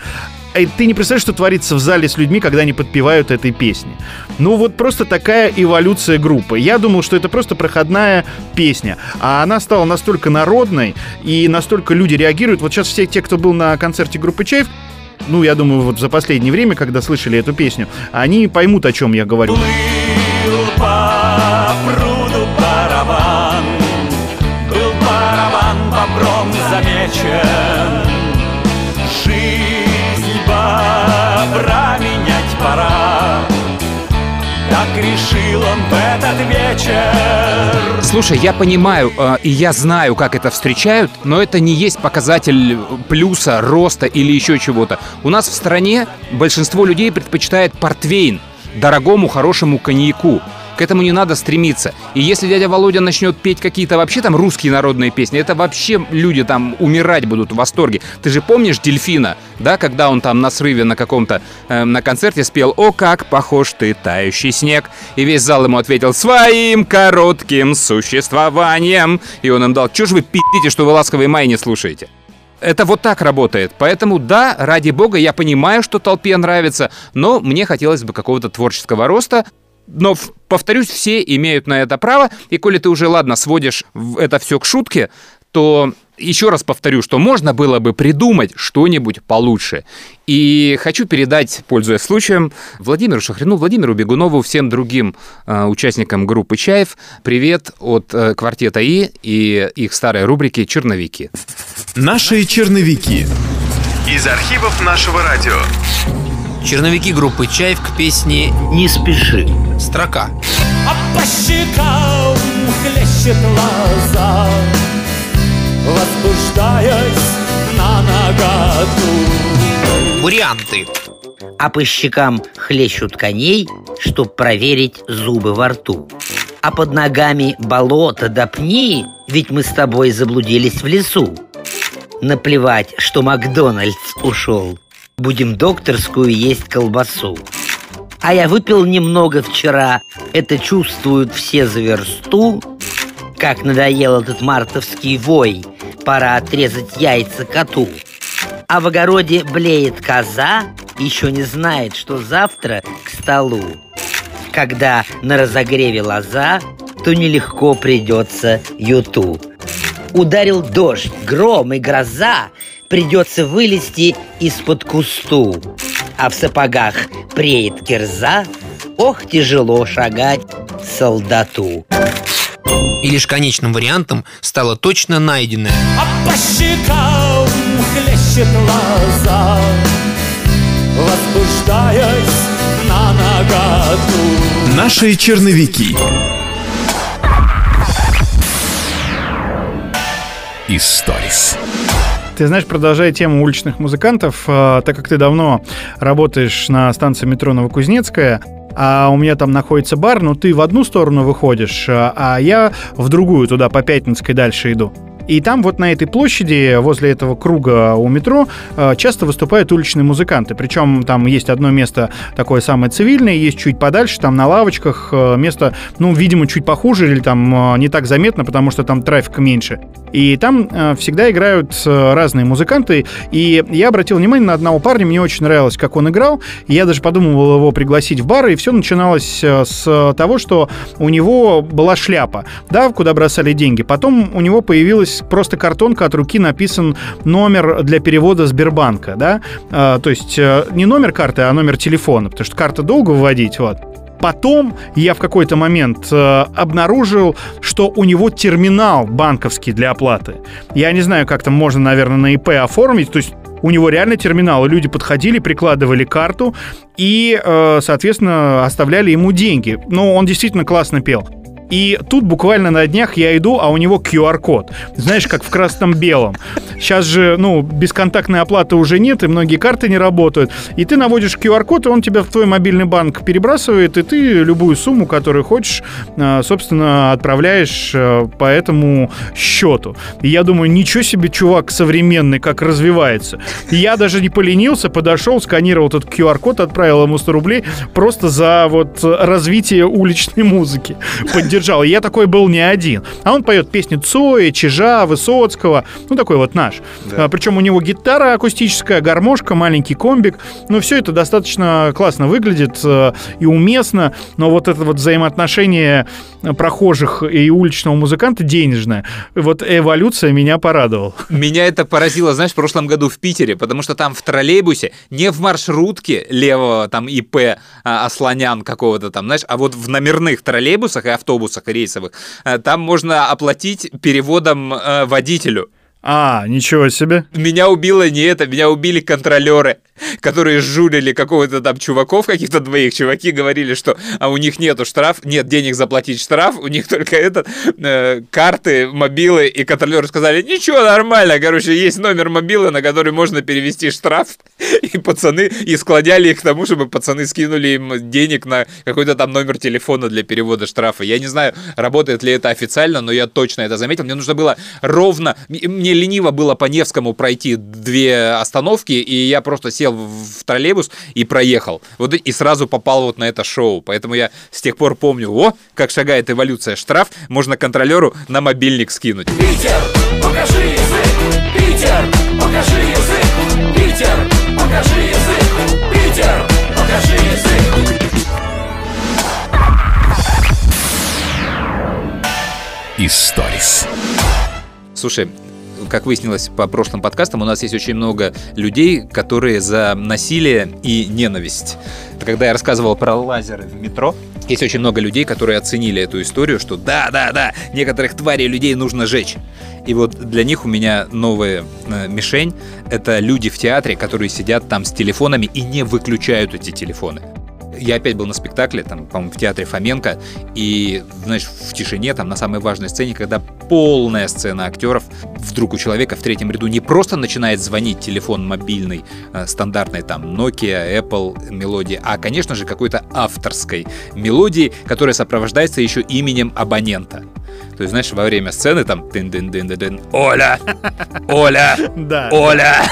S1: И ты не представляешь, что творится в зале с людьми, когда они подпевают этой песни. Ну вот просто такая эволюция группы. Я думал, что это просто проходная песня. А она стала настолько народной, и настолько люди реагируют. Вот сейчас все те, кто был на концерте группы Чаев, ну, я думаю, вот за последнее время, когда слышали эту песню, они поймут, о чем я говорю.
S7: Плыл замечен. Жизнь бобра менять пора, так решил он в этот вечер.
S2: Слушай, я понимаю, э, и я знаю, как это встречают, но это не есть показатель плюса, роста или еще чего-то. У нас в стране большинство людей предпочитает портвейн дорогому, хорошему коньяку. К этому не надо стремиться. И если дядя Володя начнет петь какие-то вообще там русские народные песни, это вообще люди там умирать будут в восторге. Ты же помнишь Дельфина, да, когда он там на срыве на каком-то, э, на концерте спел «О, как похож ты, тающий снег», и весь зал ему ответил «Своим коротким существованием». И он им дал «Чё ж вы пи***те, что вы «Ласковый май» не слушаете?» Это вот так работает. Поэтому, да, ради бога, я понимаю, что толпе нравится, но мне хотелось бы какого-то творческого роста. Но, повторюсь, все имеют на это право. И коли ты уже, ладно, сводишь это все к шутке, то еще раз повторю, что можно было бы придумать что-нибудь получше. И хочу передать, пользуясь случаем, Владимиру Шахрину, Владимиру Бегунову, всем другим э, участникам группы «Чаев» привет от э, квартета «И» и их старой рубрики «Черновики».
S10: Наши черновики.
S11: Из архивов нашего радио.
S12: Черновики группы «Чаев» к песне
S8: Не спеши.
S12: «Строка».
S7: А по щекам хлещет лоза Возбуждаясь на наготу
S12: Варианты.
S8: А по щекам хлещут коней, чтоб проверить зубы во рту. А под ногами болото да пни, ведь мы с тобой заблудились в лесу. Наплевать, что Макдональдс ушел. Будем докторскую есть колбасу. А я выпил немного вчера, это чувствуют все за версту. Как надоел этот мартовский вой, пора отрезать яйца коту. А в огороде блеет коза, еще не знает, что завтра к столу. Когда на разогреве лоза, то нелегко придется юту. Ударил дождь, гром и гроза, придется вылезти из-под кусту. А в сапогах преет кирза, ох, тяжело шагать солдату.
S12: И лишь конечным вариантом стало точно найденное.
S7: А по щекам хлещет лоза Возбуждаясь на наготу
S10: Наши черновики.
S4: Историс.
S1: Ты знаешь, продолжая тему уличных музыкантов, э, так как ты давно работаешь на станции метро Новокузнецкая, а у меня там находится бар, но ты в одну сторону выходишь, э, а я в другую, туда по Пятницкой дальше иду. И там вот на этой площади, возле этого круга у метро, э, часто выступают уличные музыканты. Причем там есть одно место такое самое цивильное, есть чуть подальше, там на лавочках э, место, ну, видимо, чуть похуже или там э, не так заметно, потому что там трафика меньше. И там всегда играют разные музыканты. И я обратил внимание на одного парня, мне очень нравилось, как он играл. Я даже подумывал его пригласить в бар, и все начиналось с того, что у него была шляпа, да, куда бросали деньги. Потом у него появилась просто картонка от руки, написан номер для перевода Сбербанка, да. Э, то есть э, не номер карты, а номер телефона, потому что карта долго выводить, вот. Потом я в какой-то момент э, обнаружил, что у него терминал банковский для оплаты. Я не знаю, как там можно, наверное, на ИП оформить. То есть у него реально терминал. и Люди подходили, прикладывали карту и, э, соответственно, оставляли ему деньги. Но он действительно классно пел. И тут буквально на днях я иду, а у него QR-код. Знаешь, как в красном-белом. Сейчас же, ну, бесконтактной оплаты уже нет, и многие карты не работают. И ты наводишь QR-код, и он тебя в твой мобильный банк перебрасывает, и ты любую сумму, которую хочешь, э, собственно, отправляешь э, по этому счету. И я думаю, ничего себе, чувак современный, как развивается. И я даже не поленился, подошел, сканировал этот QR-код, отправил ему 100 рублей просто за вот развитие уличной музыки. Поддержал. И я такой был не один. А он поет песни Цоя, Чижа, Высоцкого. Ну, такой вот наш. А, причем у него гитара акустическая, гармошка, маленький комбик. Ну, все это достаточно классно выглядит э, и уместно. Но вот это вот взаимоотношение прохожих и уличного музыканта денежное. Вот эволюция меня порадовала.
S2: Меня это поразило, знаешь, в прошлом году в Питере, потому что там в троллейбусе, не в маршрутке левого там ИП а, Асланян какого-то там, знаешь, а вот в номерных троллейбусах и автобусах рейсовых, а, там можно оплатить переводом а, водителю.
S1: А, ничего себе.
S2: Меня убило не это, меня убили контролеры, которые жулили какого-то там чуваков, каких-то двоих. Чуваки говорили, что а у них нету штраф, нет денег заплатить штраф, у них только этот, э, карты, мобилы, и контролеры сказали, ничего, нормально, короче, есть номер мобилы, на который можно перевести штраф, и пацаны, и складяли их к тому, чтобы пацаны скинули им денег на какой-то там номер телефона для перевода штрафа. Я не знаю, работает ли это официально, но я точно это заметил. Мне нужно было ровно, мне мне лениво было по Невскому пройти две остановки, и я просто сел в троллейбус и проехал. Вот и сразу попал вот на это шоу. Поэтому я с тех пор помню, о, как шагает эволюция штраф, можно контролеру на мобильник скинуть.
S7: Питер, покажи язык! Питер, покажи язык! Питер, покажи язык! Питер, покажи язык!
S4: Историс.
S2: Слушай, как выяснилось по прошлым подкастам, у нас есть очень много людей, которые за насилие и ненависть. Когда я рассказывал про лазеры в метро, есть очень много людей, которые оценили эту историю, что да, да, да, некоторых тварей людей нужно жечь. И вот для них у меня новая э, мишень — это люди в театре, которые сидят там с телефонами и не выключают эти телефоны. Я опять был на спектакле, там, по-моему, в театре Фоменко, и, знаешь, в тишине, там, на самой важной сцене, когда полная сцена актеров, вдруг у человека в третьем ряду не просто начинает звонить телефон мобильный, э, стандартный, там, Nokia, Apple мелодии, а, конечно же, какой-то авторской мелодии, которая сопровождается еще именем абонента. То есть, знаешь, во время сцены там дын дын дын дын Оля! Оля!
S1: Да.
S2: Оля!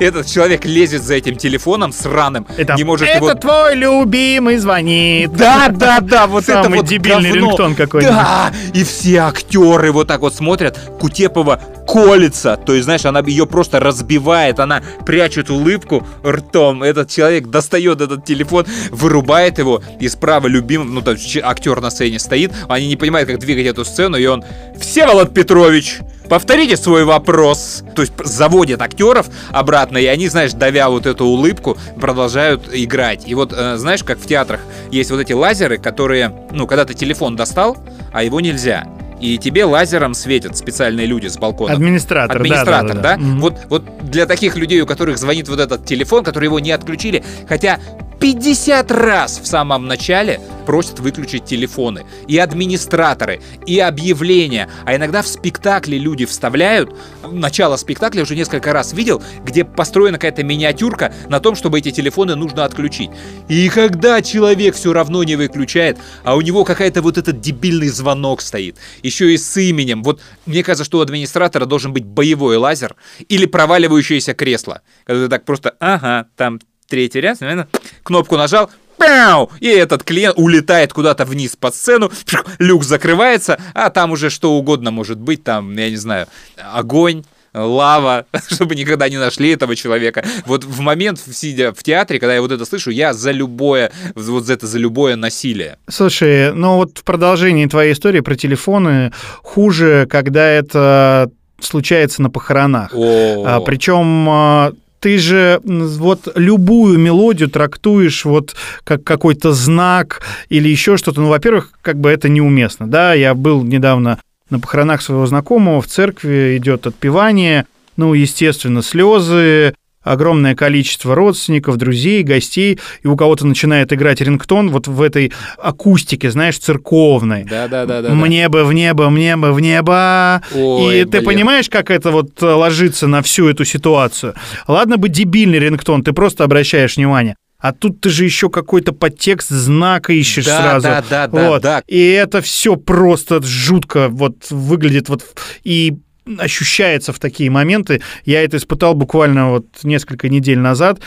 S2: Этот человек лезет за этим телефоном сраным,
S1: там,
S2: не может
S1: это
S2: его...
S1: твой любимый звонит.
S2: Да, да, да, вот это
S1: Самый
S2: вот
S1: дебильный
S2: говно.
S1: рингтон какой-нибудь.
S2: Да, и все актеры вот так вот смотрят, Кутепова колется, то есть, знаешь, она ее просто разбивает, она прячет улыбку ртом, этот человек достает этот телефон, вырубает его, и справа любимый, ну там актер на сцене стоит, они не понимают, как двигать эту сцену, и он, Всеволод Петрович, повторите свой вопрос. То есть заводят актеров обратно, и они, знаешь, давя вот эту улыбку, продолжают играть. И вот, э, знаешь, как в театрах есть вот эти лазеры, которые, ну, когда ты телефон достал, а его нельзя. И тебе лазером светят специальные люди с балкона.
S1: Администратор,
S2: Администратор,
S1: да,
S2: да?
S1: да, да. Мгм.
S2: Вот, вот для таких людей, у которых звонит вот этот телефон, который его не отключили, хотя 50 раз в самом начале просят выключить телефоны. И администраторы, и объявления. А иногда в спектакле люди вставляют. Начало спектакля уже несколько раз видел, где построена какая-то миниатюрка на том, чтобы эти телефоны нужно отключить. И когда человек все равно не выключает, а у него какая-то вот этот дебильный звонок стоит, еще и с именем. Вот мне кажется, что у администратора должен быть боевой лазер или проваливающееся кресло. Когда ты так просто, ага, там третий ряд, наверное, кнопку нажал, пяу, и этот клиент улетает куда-то вниз под сцену, люк закрывается, а там уже что угодно может быть, там, я не знаю, огонь, лава, чтобы никогда не нашли этого человека. Вот в момент, сидя в театре, когда я вот это слышу, я за любое, вот за это за любое насилие.
S1: Слушай, ну вот в продолжении твоей истории про телефоны хуже, когда это случается на похоронах. А, причем а, ты же вот любую мелодию трактуешь вот как какой-то знак или еще что-то. Ну, во-первых, как бы это неуместно. Да, я был недавно на похоронах своего знакомого, в церкви идет отпевание, ну, естественно, слезы, огромное количество родственников, друзей, гостей, и у кого-то начинает играть рингтон вот в этой акустике, знаешь, церковной.
S2: Да-да-да.
S1: Мне бы в небо, мне бы в небо.
S2: Ой,
S1: и ты
S2: блин.
S1: понимаешь, как это вот э, ложится на всю эту ситуацию? Ладно бы дебильный рингтон, ты просто обращаешь внимание. А тут ты же еще какой-то подтекст знака ищешь
S2: Да,
S1: сразу.
S2: да, да, да,
S1: вот.
S2: да.
S1: И это все просто жутко вот выглядит вот и ощущается в такие моменты. Я это испытал буквально вот несколько недель назад.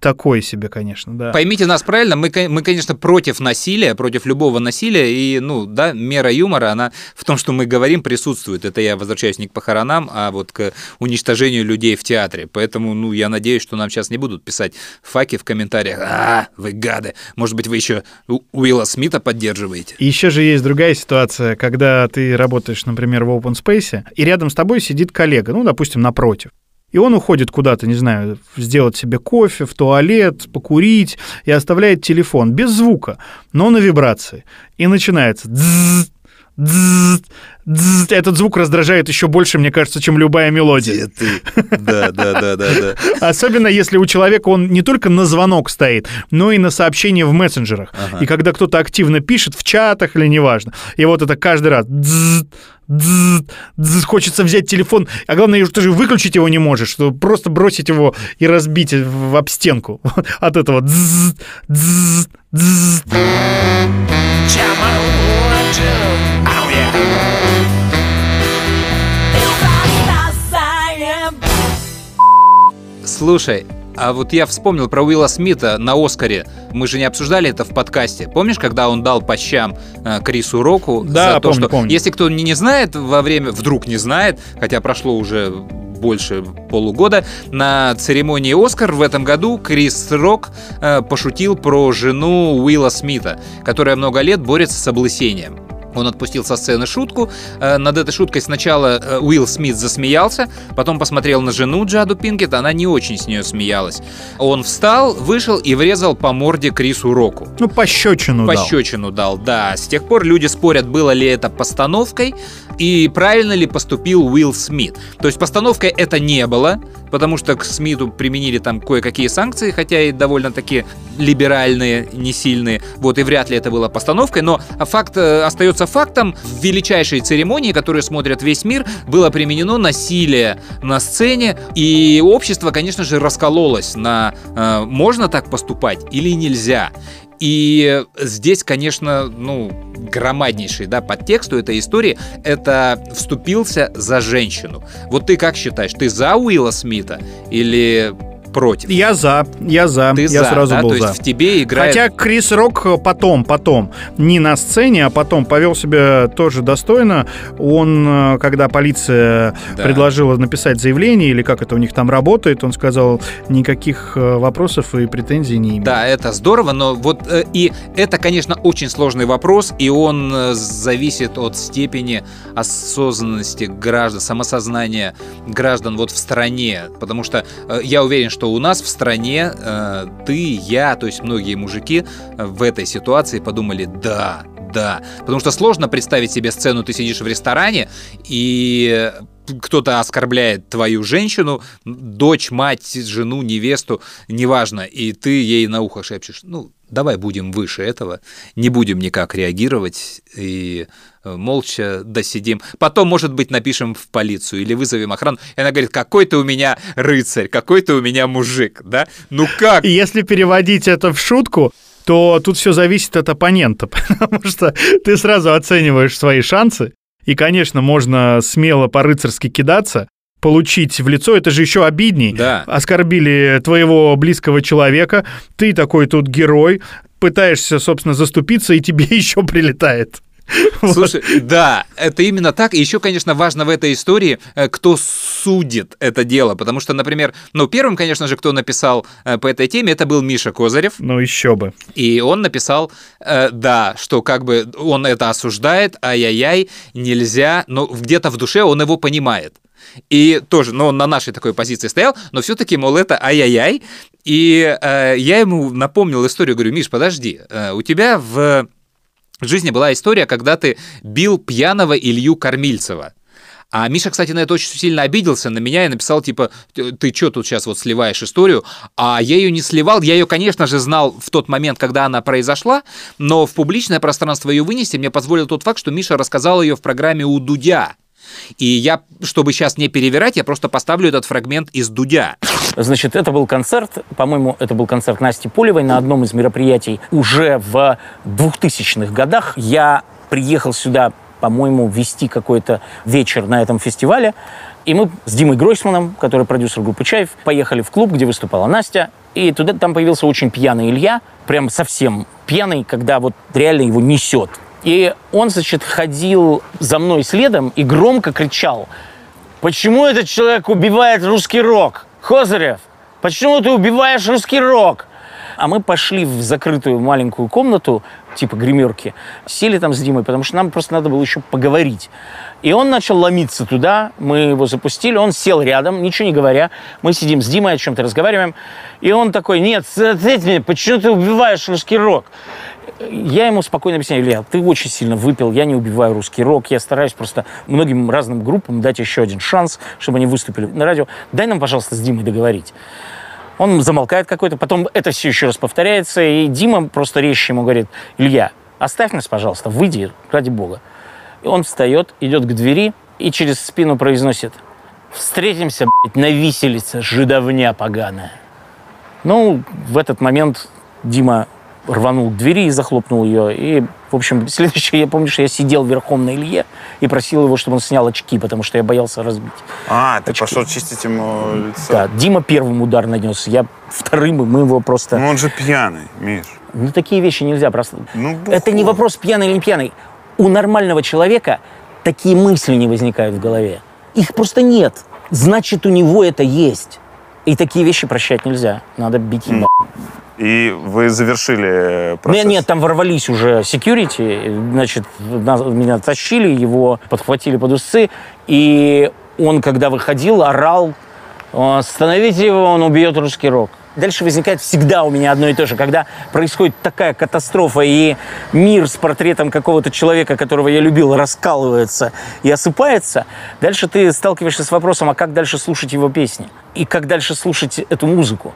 S1: Такое себе, конечно, да.
S2: Поймите нас правильно, мы, мы, конечно, против насилия, против любого насилия, и, ну, да, мера юмора, она в том, что мы говорим, присутствует. Это я возвращаюсь не к похоронам, а вот к уничтожению людей в театре. Поэтому, ну, я надеюсь, что нам сейчас не будут писать факи в комментариях. А, вы гады. Может быть, вы еще Уилла Смита поддерживаете?
S1: И еще же есть другая ситуация, когда ты работаешь, например, в open space, и рядом с тобой сидит коллега, ну, допустим, напротив. И он уходит куда-то, не знаю, сделать себе кофе, в туалет, покурить, и оставляет телефон без звука, но на вибрации. И начинается дзз, дзз, дзз. Этот звук раздражает еще больше, мне кажется, чем любая мелодия.
S2: Да, да, да, да, да.
S1: Особенно если у человека он не только на звонок стоит, но и на сообщения в мессенджерах.
S2: Ага.
S1: И когда кто-то активно пишет в чатах или неважно. И вот это каждый раз. дзз, дзз, дзз. Хочется взять телефон, а главное, ты же выключить его не можешь, что просто бросить его и разбить в об стенку от этого. дзз, дзз, дзз.
S2: Слушай, а вот я вспомнил про Уилла Смита на Оскаре. Мы же не обсуждали это в подкасте. Помнишь, когда он дал по щам э, Крису Року
S1: Да,
S2: за то,
S1: помню,
S2: что...
S1: помню.
S2: Если кто не, не знает во время... Вдруг не знает, хотя прошло уже больше полугода, на церемонии Оскар в этом году Крис Рок э, пошутил про жену Уилла Смита, которая много лет борется с облысением. Он отпустил со сцены шутку. Э, Над этой шуткой сначала э, Уилл Смит засмеялся, потом посмотрел на жену Джаду Пинкет, она не очень с нее смеялась. Он встал, вышел и врезал по морде Крису Року.
S1: Ну, пощечину дал.
S2: Пощечину дал, да. С тех пор люди спорят, было ли это постановкой и правильно ли поступил Уилл Смит. То есть постановкой это не было, потому что к Смиту применили там кое-какие санкции, хотя и довольно-таки либеральные, не сильные. Вот и вряд ли это было постановкой, но факт э, остается фактом. В величайшей церемонии, которую смотрят весь мир, было применено насилие на сцене, и общество, конечно же, раскололось на э, можно так поступать или нельзя. И здесь, конечно, ну, громаднейший да, подтекст у этой истории — это вступился за женщину. Вот ты как считаешь, ты за Уилла Смита или против?
S1: Я за, я за,
S2: Ты
S1: я
S2: за,
S1: сразу
S2: да?
S1: был
S2: То есть
S1: за.
S2: в тебе играет...
S1: Хотя Крис Рок потом, потом, не на сцене, а потом повел себя тоже достойно. Он, э, когда полиция
S2: Да.
S1: предложила написать заявление, или как это у них там работает, он сказал, никаких э, вопросов и претензий не имеет.
S2: Да, это здорово, но вот э, и это, конечно, очень сложный вопрос, и он э, зависит от степени осознанности граждан, самосознания граждан вот в стране, потому что э, я уверен, что у нас в стране э, ты, я, то есть многие мужики э, в этой ситуации подумали, да, да, потому что сложно представить себе сцену, ты сидишь в ресторане и кто-то оскорбляет твою женщину, дочь, мать, жену, невесту, неважно, и ты ей на ухо шепчешь, ну, давай будем выше этого, не будем никак реагировать и э, молча досидим. Потом, может быть, напишем в полицию или вызовем охрану. И она говорит, какой ты у меня рыцарь, какой ты у меня мужик, да? Ну как?
S1: Если переводить это в шутку, то тут все зависит от оппонента, потому что ты сразу оцениваешь свои шансы, и, конечно, можно смело по-рыцарски кидаться, получить в лицо, это же еще обидней.
S2: Да.
S1: Оскорбили твоего близкого человека, ты такой тут герой, пытаешься, собственно, заступиться, и тебе еще прилетает.
S2: Слушай, да, это именно так. И еще, конечно, важно в этой истории, э, кто судит это дело. Потому что, например, ну, первым, конечно же, кто написал э, по этой теме, это был Миша Козырев.
S1: Ну, еще бы.
S2: И он написал, э, да, что как бы он это осуждает, ай-яй-яй, нельзя, но где-то в душе он его понимает. И тоже, ну, он на нашей такой позиции стоял, но все-таки, мол, это ай-яй-яй. И э, я ему напомнил историю, говорю, Миш, подожди, э, у тебя в жизни была история, когда ты бил пьяного Илью Кормильцева. А Миша, кстати, на это очень сильно обиделся на меня и написал, типа, ты что тут сейчас вот сливаешь историю? А я ее не сливал, я ее, конечно же, знал в тот момент, когда она произошла, но в публичное пространство ее вынести мне позволил тот факт, что Миша рассказал ее в программе у Дудя. И я, чтобы сейчас не перевирать, я просто поставлю этот фрагмент из Дудя.
S13: Значит, это был концерт, по-моему, это был концерт Насти Полевой на одном из мероприятий уже в 2000-х годах. Я приехал сюда, по-моему, вести какой-то вечер на этом фестивале. И мы с Димой Гройсманом, который продюсер группы «Чаев», поехали в клуб, где выступала Настя. И туда там появился очень пьяный Илья, прям совсем пьяный, когда вот реально его несет. И он, значит, ходил за мной следом и громко кричал, почему этот человек убивает русский рок? Хозарев, почему ты убиваешь русский рок? А мы пошли в закрытую маленькую комнату, типа гримерки, сели там с Димой, потому что нам просто надо было еще поговорить. И он начал ломиться туда, мы его запустили, он сел рядом, ничего не говоря. Мы сидим с Димой, о чем-то разговариваем. И он такой, нет, ответь мне, почему ты убиваешь русский рок? Я ему спокойно объясняю, Илья, ты очень сильно выпил, я не убиваю русский рок, я стараюсь просто многим разным группам дать еще один шанс, чтобы они выступили на радио. Дай нам, пожалуйста, с Димой договорить. Он замолкает какой-то, потом это все еще раз повторяется, и Дима просто резче ему говорит, Илья, оставь нас, пожалуйста, выйди, ради бога. И он встает, идет к двери и через спину произносит, встретимся, блядь, на виселице, жидовня поганая. Ну, в этот момент Дима рванул к двери и захлопнул ее. И, в общем, следующее, я помню, что я сидел верхом на Илье и просил его, чтобы он снял очки, потому что я боялся разбить.
S14: А, ты
S13: Очки.
S14: пошел чистить ему лицо.
S13: Да, Дима первым удар нанес, я вторым, и мы его просто...
S14: Ну он же пьяный, Миш.
S13: Ну, такие вещи нельзя просто...
S14: Ну,
S13: Это не вопрос, пьяный или не пьяный. У нормального человека такие мысли не возникают в голове. Их просто нет. Значит, у него это есть. И такие вещи прощать нельзя. Надо бить ему.
S14: И вы завершили процесс?
S13: Нет, нет, там ворвались уже security, значит, нас- меня тащили, его подхватили под усы, и он, когда выходил, орал, остановите его, он убьет русский рок. Дальше возникает всегда у меня одно и то же. Когда происходит такая катастрофа, и мир с портретом какого-то человека, которого я любил, раскалывается и осыпается, дальше ты сталкиваешься с вопросом, а как дальше слушать его песни? И как дальше слушать эту музыку?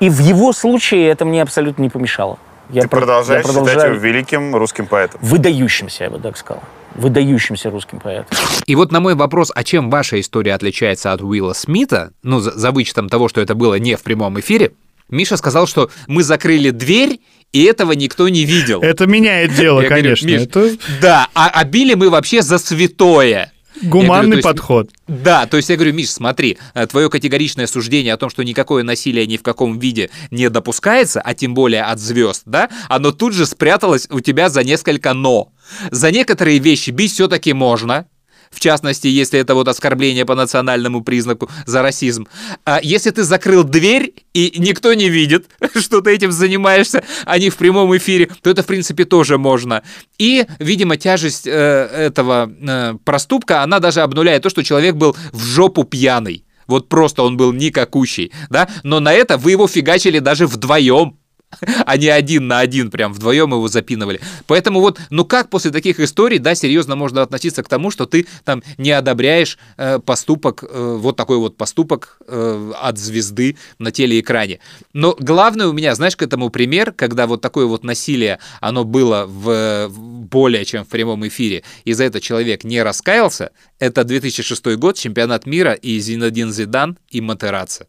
S13: И в его случае это мне абсолютно не помешало. Я
S14: Ты
S13: про-
S14: продолжаешь
S13: я
S14: считать
S13: продолжаю-
S14: его великим русским поэтом?
S13: Выдающимся, я бы так сказал. Выдающимся русским поэтом.
S2: И вот на мой вопрос, а чем ваша история отличается от Уилла Смита, ну, за, за вычетом того, что это было не в прямом эфире, Миша сказал, что мы закрыли дверь, и этого никто не видел.
S1: Это меняет дело,
S2: Я говорю,
S1: конечно.
S2: «Миш,
S1: Это
S2: Да, а, а били мы вообще за святое. Я говорю,
S1: гуманный
S2: то есть-
S1: подход.
S2: Да, то есть я говорю, Миш, смотри, э, твое категоричное суждение о том, что никакое насилие ни в каком виде не допускается, а тем более от звезд, да, оно тут же спряталось у тебя за несколько «но». За некоторые вещи бить все-таки можно, в частности, если это вот оскорбление по национальному признаку за расизм. А если ты закрыл дверь, и никто не видит, что ты этим занимаешься, а не в прямом эфире, то это, в принципе, тоже можно. И, видимо, тяжесть э, этого э, проступка, она даже обнуляет то, что человек был в жопу пьяный. Вот просто он был никакущий, да? Но на это вы его фигачили даже вдвоем не один на один, прям вдвоем его запинывали. Поэтому вот, ну как после таких историй, да, серьезно можно относиться к тому, что ты там не одобряешь э, поступок, э, вот такой вот поступок э, от звезды на телеэкране. Но главное у меня, знаешь, к этому пример, когда вот такое вот насилие, оно было в более чем в прямом эфире, и за это человек не раскаялся, это 2006 год, чемпионат мира, и Зинадин Зидан, и Матераца.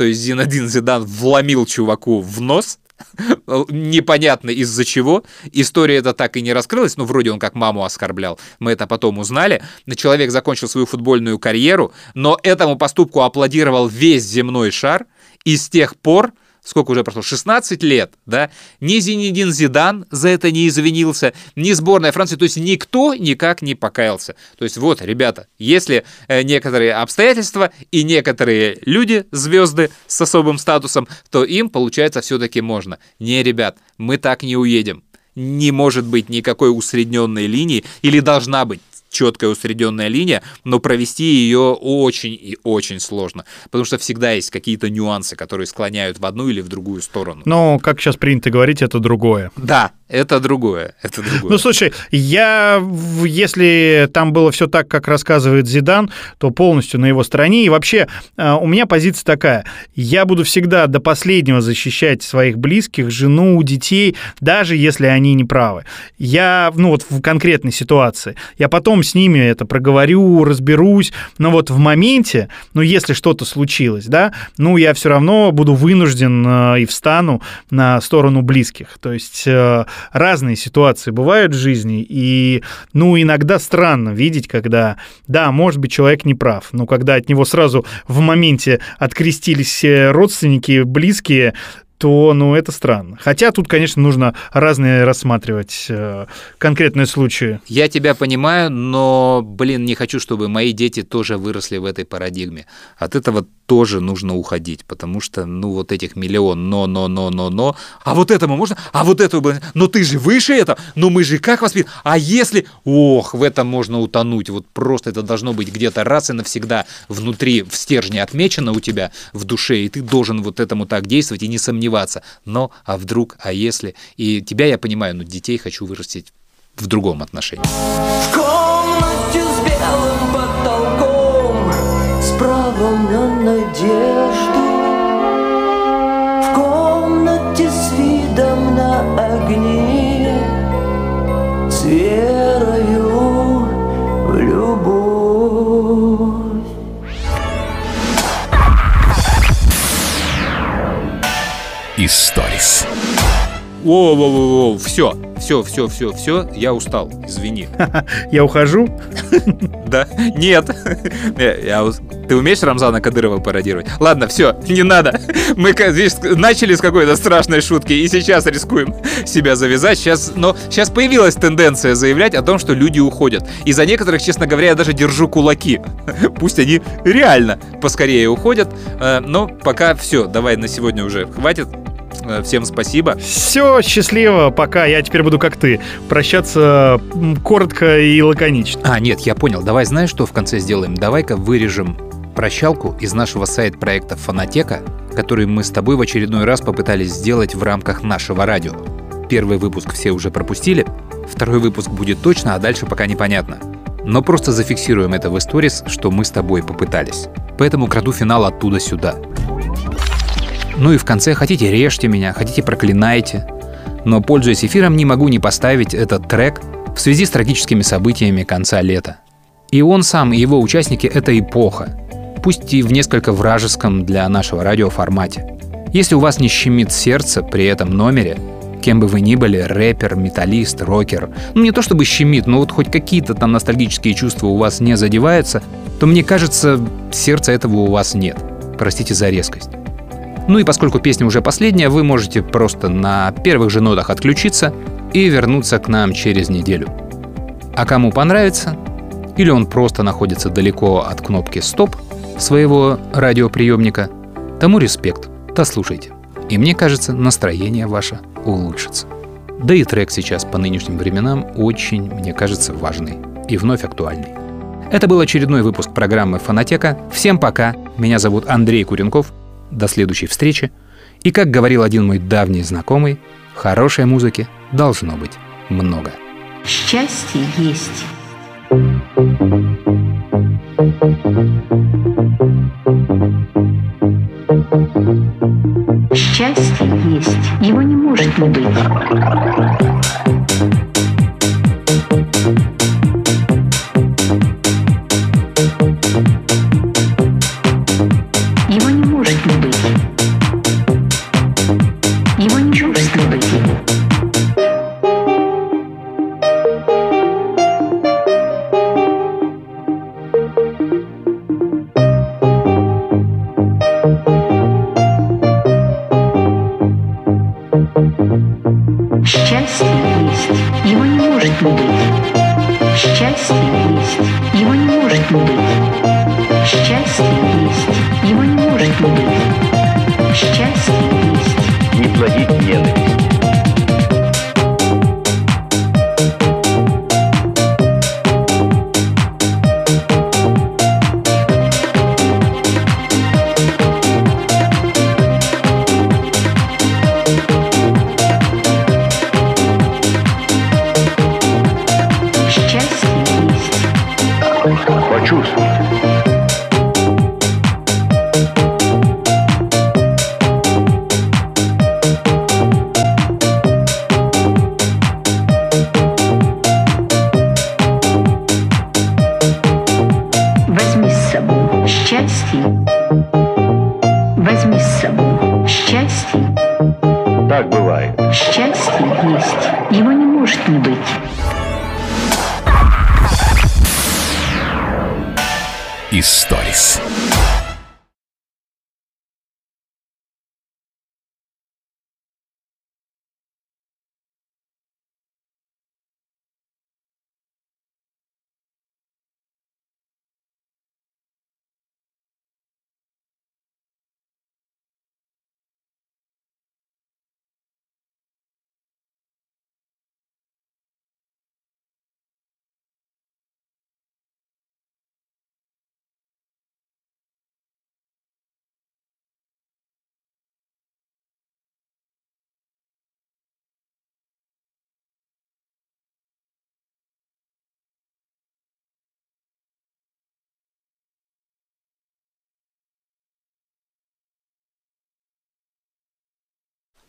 S2: То есть Зинадин Зидан вломил чуваку в нос, непонятно из-за чего. История эта так и не раскрылась, но вроде он как маму оскорблял. Мы это потом узнали. Человек закончил свою футбольную карьеру, но этому поступку аплодировал весь земной шар. И с тех пор сколько уже прошло, 16 лет, да, ни Зинедин Зидан за это не извинился, ни сборная Франции, то есть никто никак не покаялся. То есть вот, ребята, если э, некоторые обстоятельства и некоторые люди, звезды с особым статусом, то им, получается, все-таки можно. Не, ребят, мы так не уедем. Не может быть никакой усредненной линии, или должна быть четкая усредненная линия, но провести ее очень и очень сложно, потому что всегда есть какие-то нюансы, которые склоняют в одну или в другую сторону.
S1: Но, как сейчас принято говорить, это другое.
S2: Да, это другое, это другое.
S1: Ну, слушай, я, если там было все так, как рассказывает Зидан, то полностью на его стороне. И вообще, э, у меня позиция такая. Я буду всегда до последнего защищать своих близких, жену, детей, даже если они не правы. Я, ну, вот в конкретной ситуации. Я потом с ними это проговорю, разберусь. Но вот в моменте, ну, если что-то случилось, да, ну, я все равно буду вынужден э, и встану на сторону близких. То есть э, разные ситуации бывают в жизни, и, ну, иногда странно видеть, когда, да, может быть, человек не прав, но когда от него сразу в моменте открестились все родственники, близкие, то, ну, это странно. Хотя тут, конечно, нужно разные рассматривать э, конкретные случаи.
S2: Я тебя понимаю, но, блин, не хочу, чтобы мои дети тоже выросли в этой парадигме. От этого тоже нужно уходить, потому что, ну, вот этих миллион но, но, но, но, но, а вот этому можно, а вот этому, но ты же выше это, но мы же как воспитаны, а если, ох, в этом можно утонуть, вот просто это должно быть где-то раз и навсегда внутри, в стержне отмечено у тебя в душе, и ты должен вот этому так действовать и не сомневаться, но, а вдруг, а если, и тебя я понимаю, но детей хочу вырастить в другом отношении.
S7: В комнате
S4: Историс.
S2: Воу-воу-воу, все, все, все, все, все, я устал, извини.
S1: Я ухожу.
S2: Да? Нет. Ты умеешь Рамзана Кадырова пародировать? Ладно, все, не надо. Мы начали с какой-то страшной шутки и сейчас рискуем себя завязать. Сейчас, но сейчас появилась тенденция заявлять о том, что люди уходят. И за некоторых, честно говоря, я даже держу кулаки. Пусть они реально поскорее уходят. Э, Но пока все, давай на сегодня уже хватит. Э, Всем спасибо.
S1: Все, счастливо, пока. Я теперь буду как ты. Прощаться коротко и лаконично.
S2: А, нет, я понял. Давай знаешь, что в конце сделаем? Давай-ка вырежем прощалку из нашего сайт-проекта «Фонотека», который мы с тобой в очередной раз попытались сделать в рамках нашего радио. Первый выпуск все уже пропустили, второй выпуск будет точно, а дальше пока непонятно. Но просто зафиксируем это в сторис, что мы с тобой попытались. Поэтому краду финал оттуда сюда. Ну и в конце хотите режьте меня, хотите проклинайте. Но, пользуясь эфиром, не могу не поставить этот трек в связи с трагическими событиями конца лета. И он сам, и его участники — это эпоха, пусть и в несколько вражеском для нашего радио формате. Если у вас не щемит сердце при этом номере, кем бы вы ни были, рэпер, металлист, рокер, ну не то чтобы щемит, но вот хоть какие-то там ностальгические чувства у вас не задеваются, то мне кажется, сердца этого у вас нет. Простите за резкость. Ну и поскольку песня уже последняя, вы можете просто на первых же нотах отключиться и вернуться к нам через неделю. А кому понравится, или он просто находится далеко от кнопки «Стоп» своего радиоприемника, тому респект, дослушайте. И мне кажется, настроение ваше улучшится. Да и трек сейчас по нынешним временам очень, мне кажется, важный и вновь актуальный. Это был очередной выпуск программы «Фонотека». Всем пока. Меня зовут Андрей Куренков. До следующей встречи. И, как говорил один мой давний знакомый, хорошей музыки должно быть много.
S15: Счастье есть. Счастье есть. Его не может не быть. Не может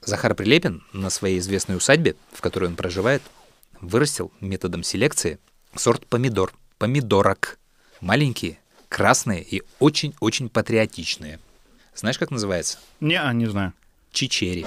S2: Захар Прилепин на своей известной усадьбе, в которой он проживает, вырастил методом селекции сорт помидор, помидорок. Маленькие, красные и очень-очень патриотичные. Знаешь, как называется?
S1: Не, а, не знаю.
S2: Чичери.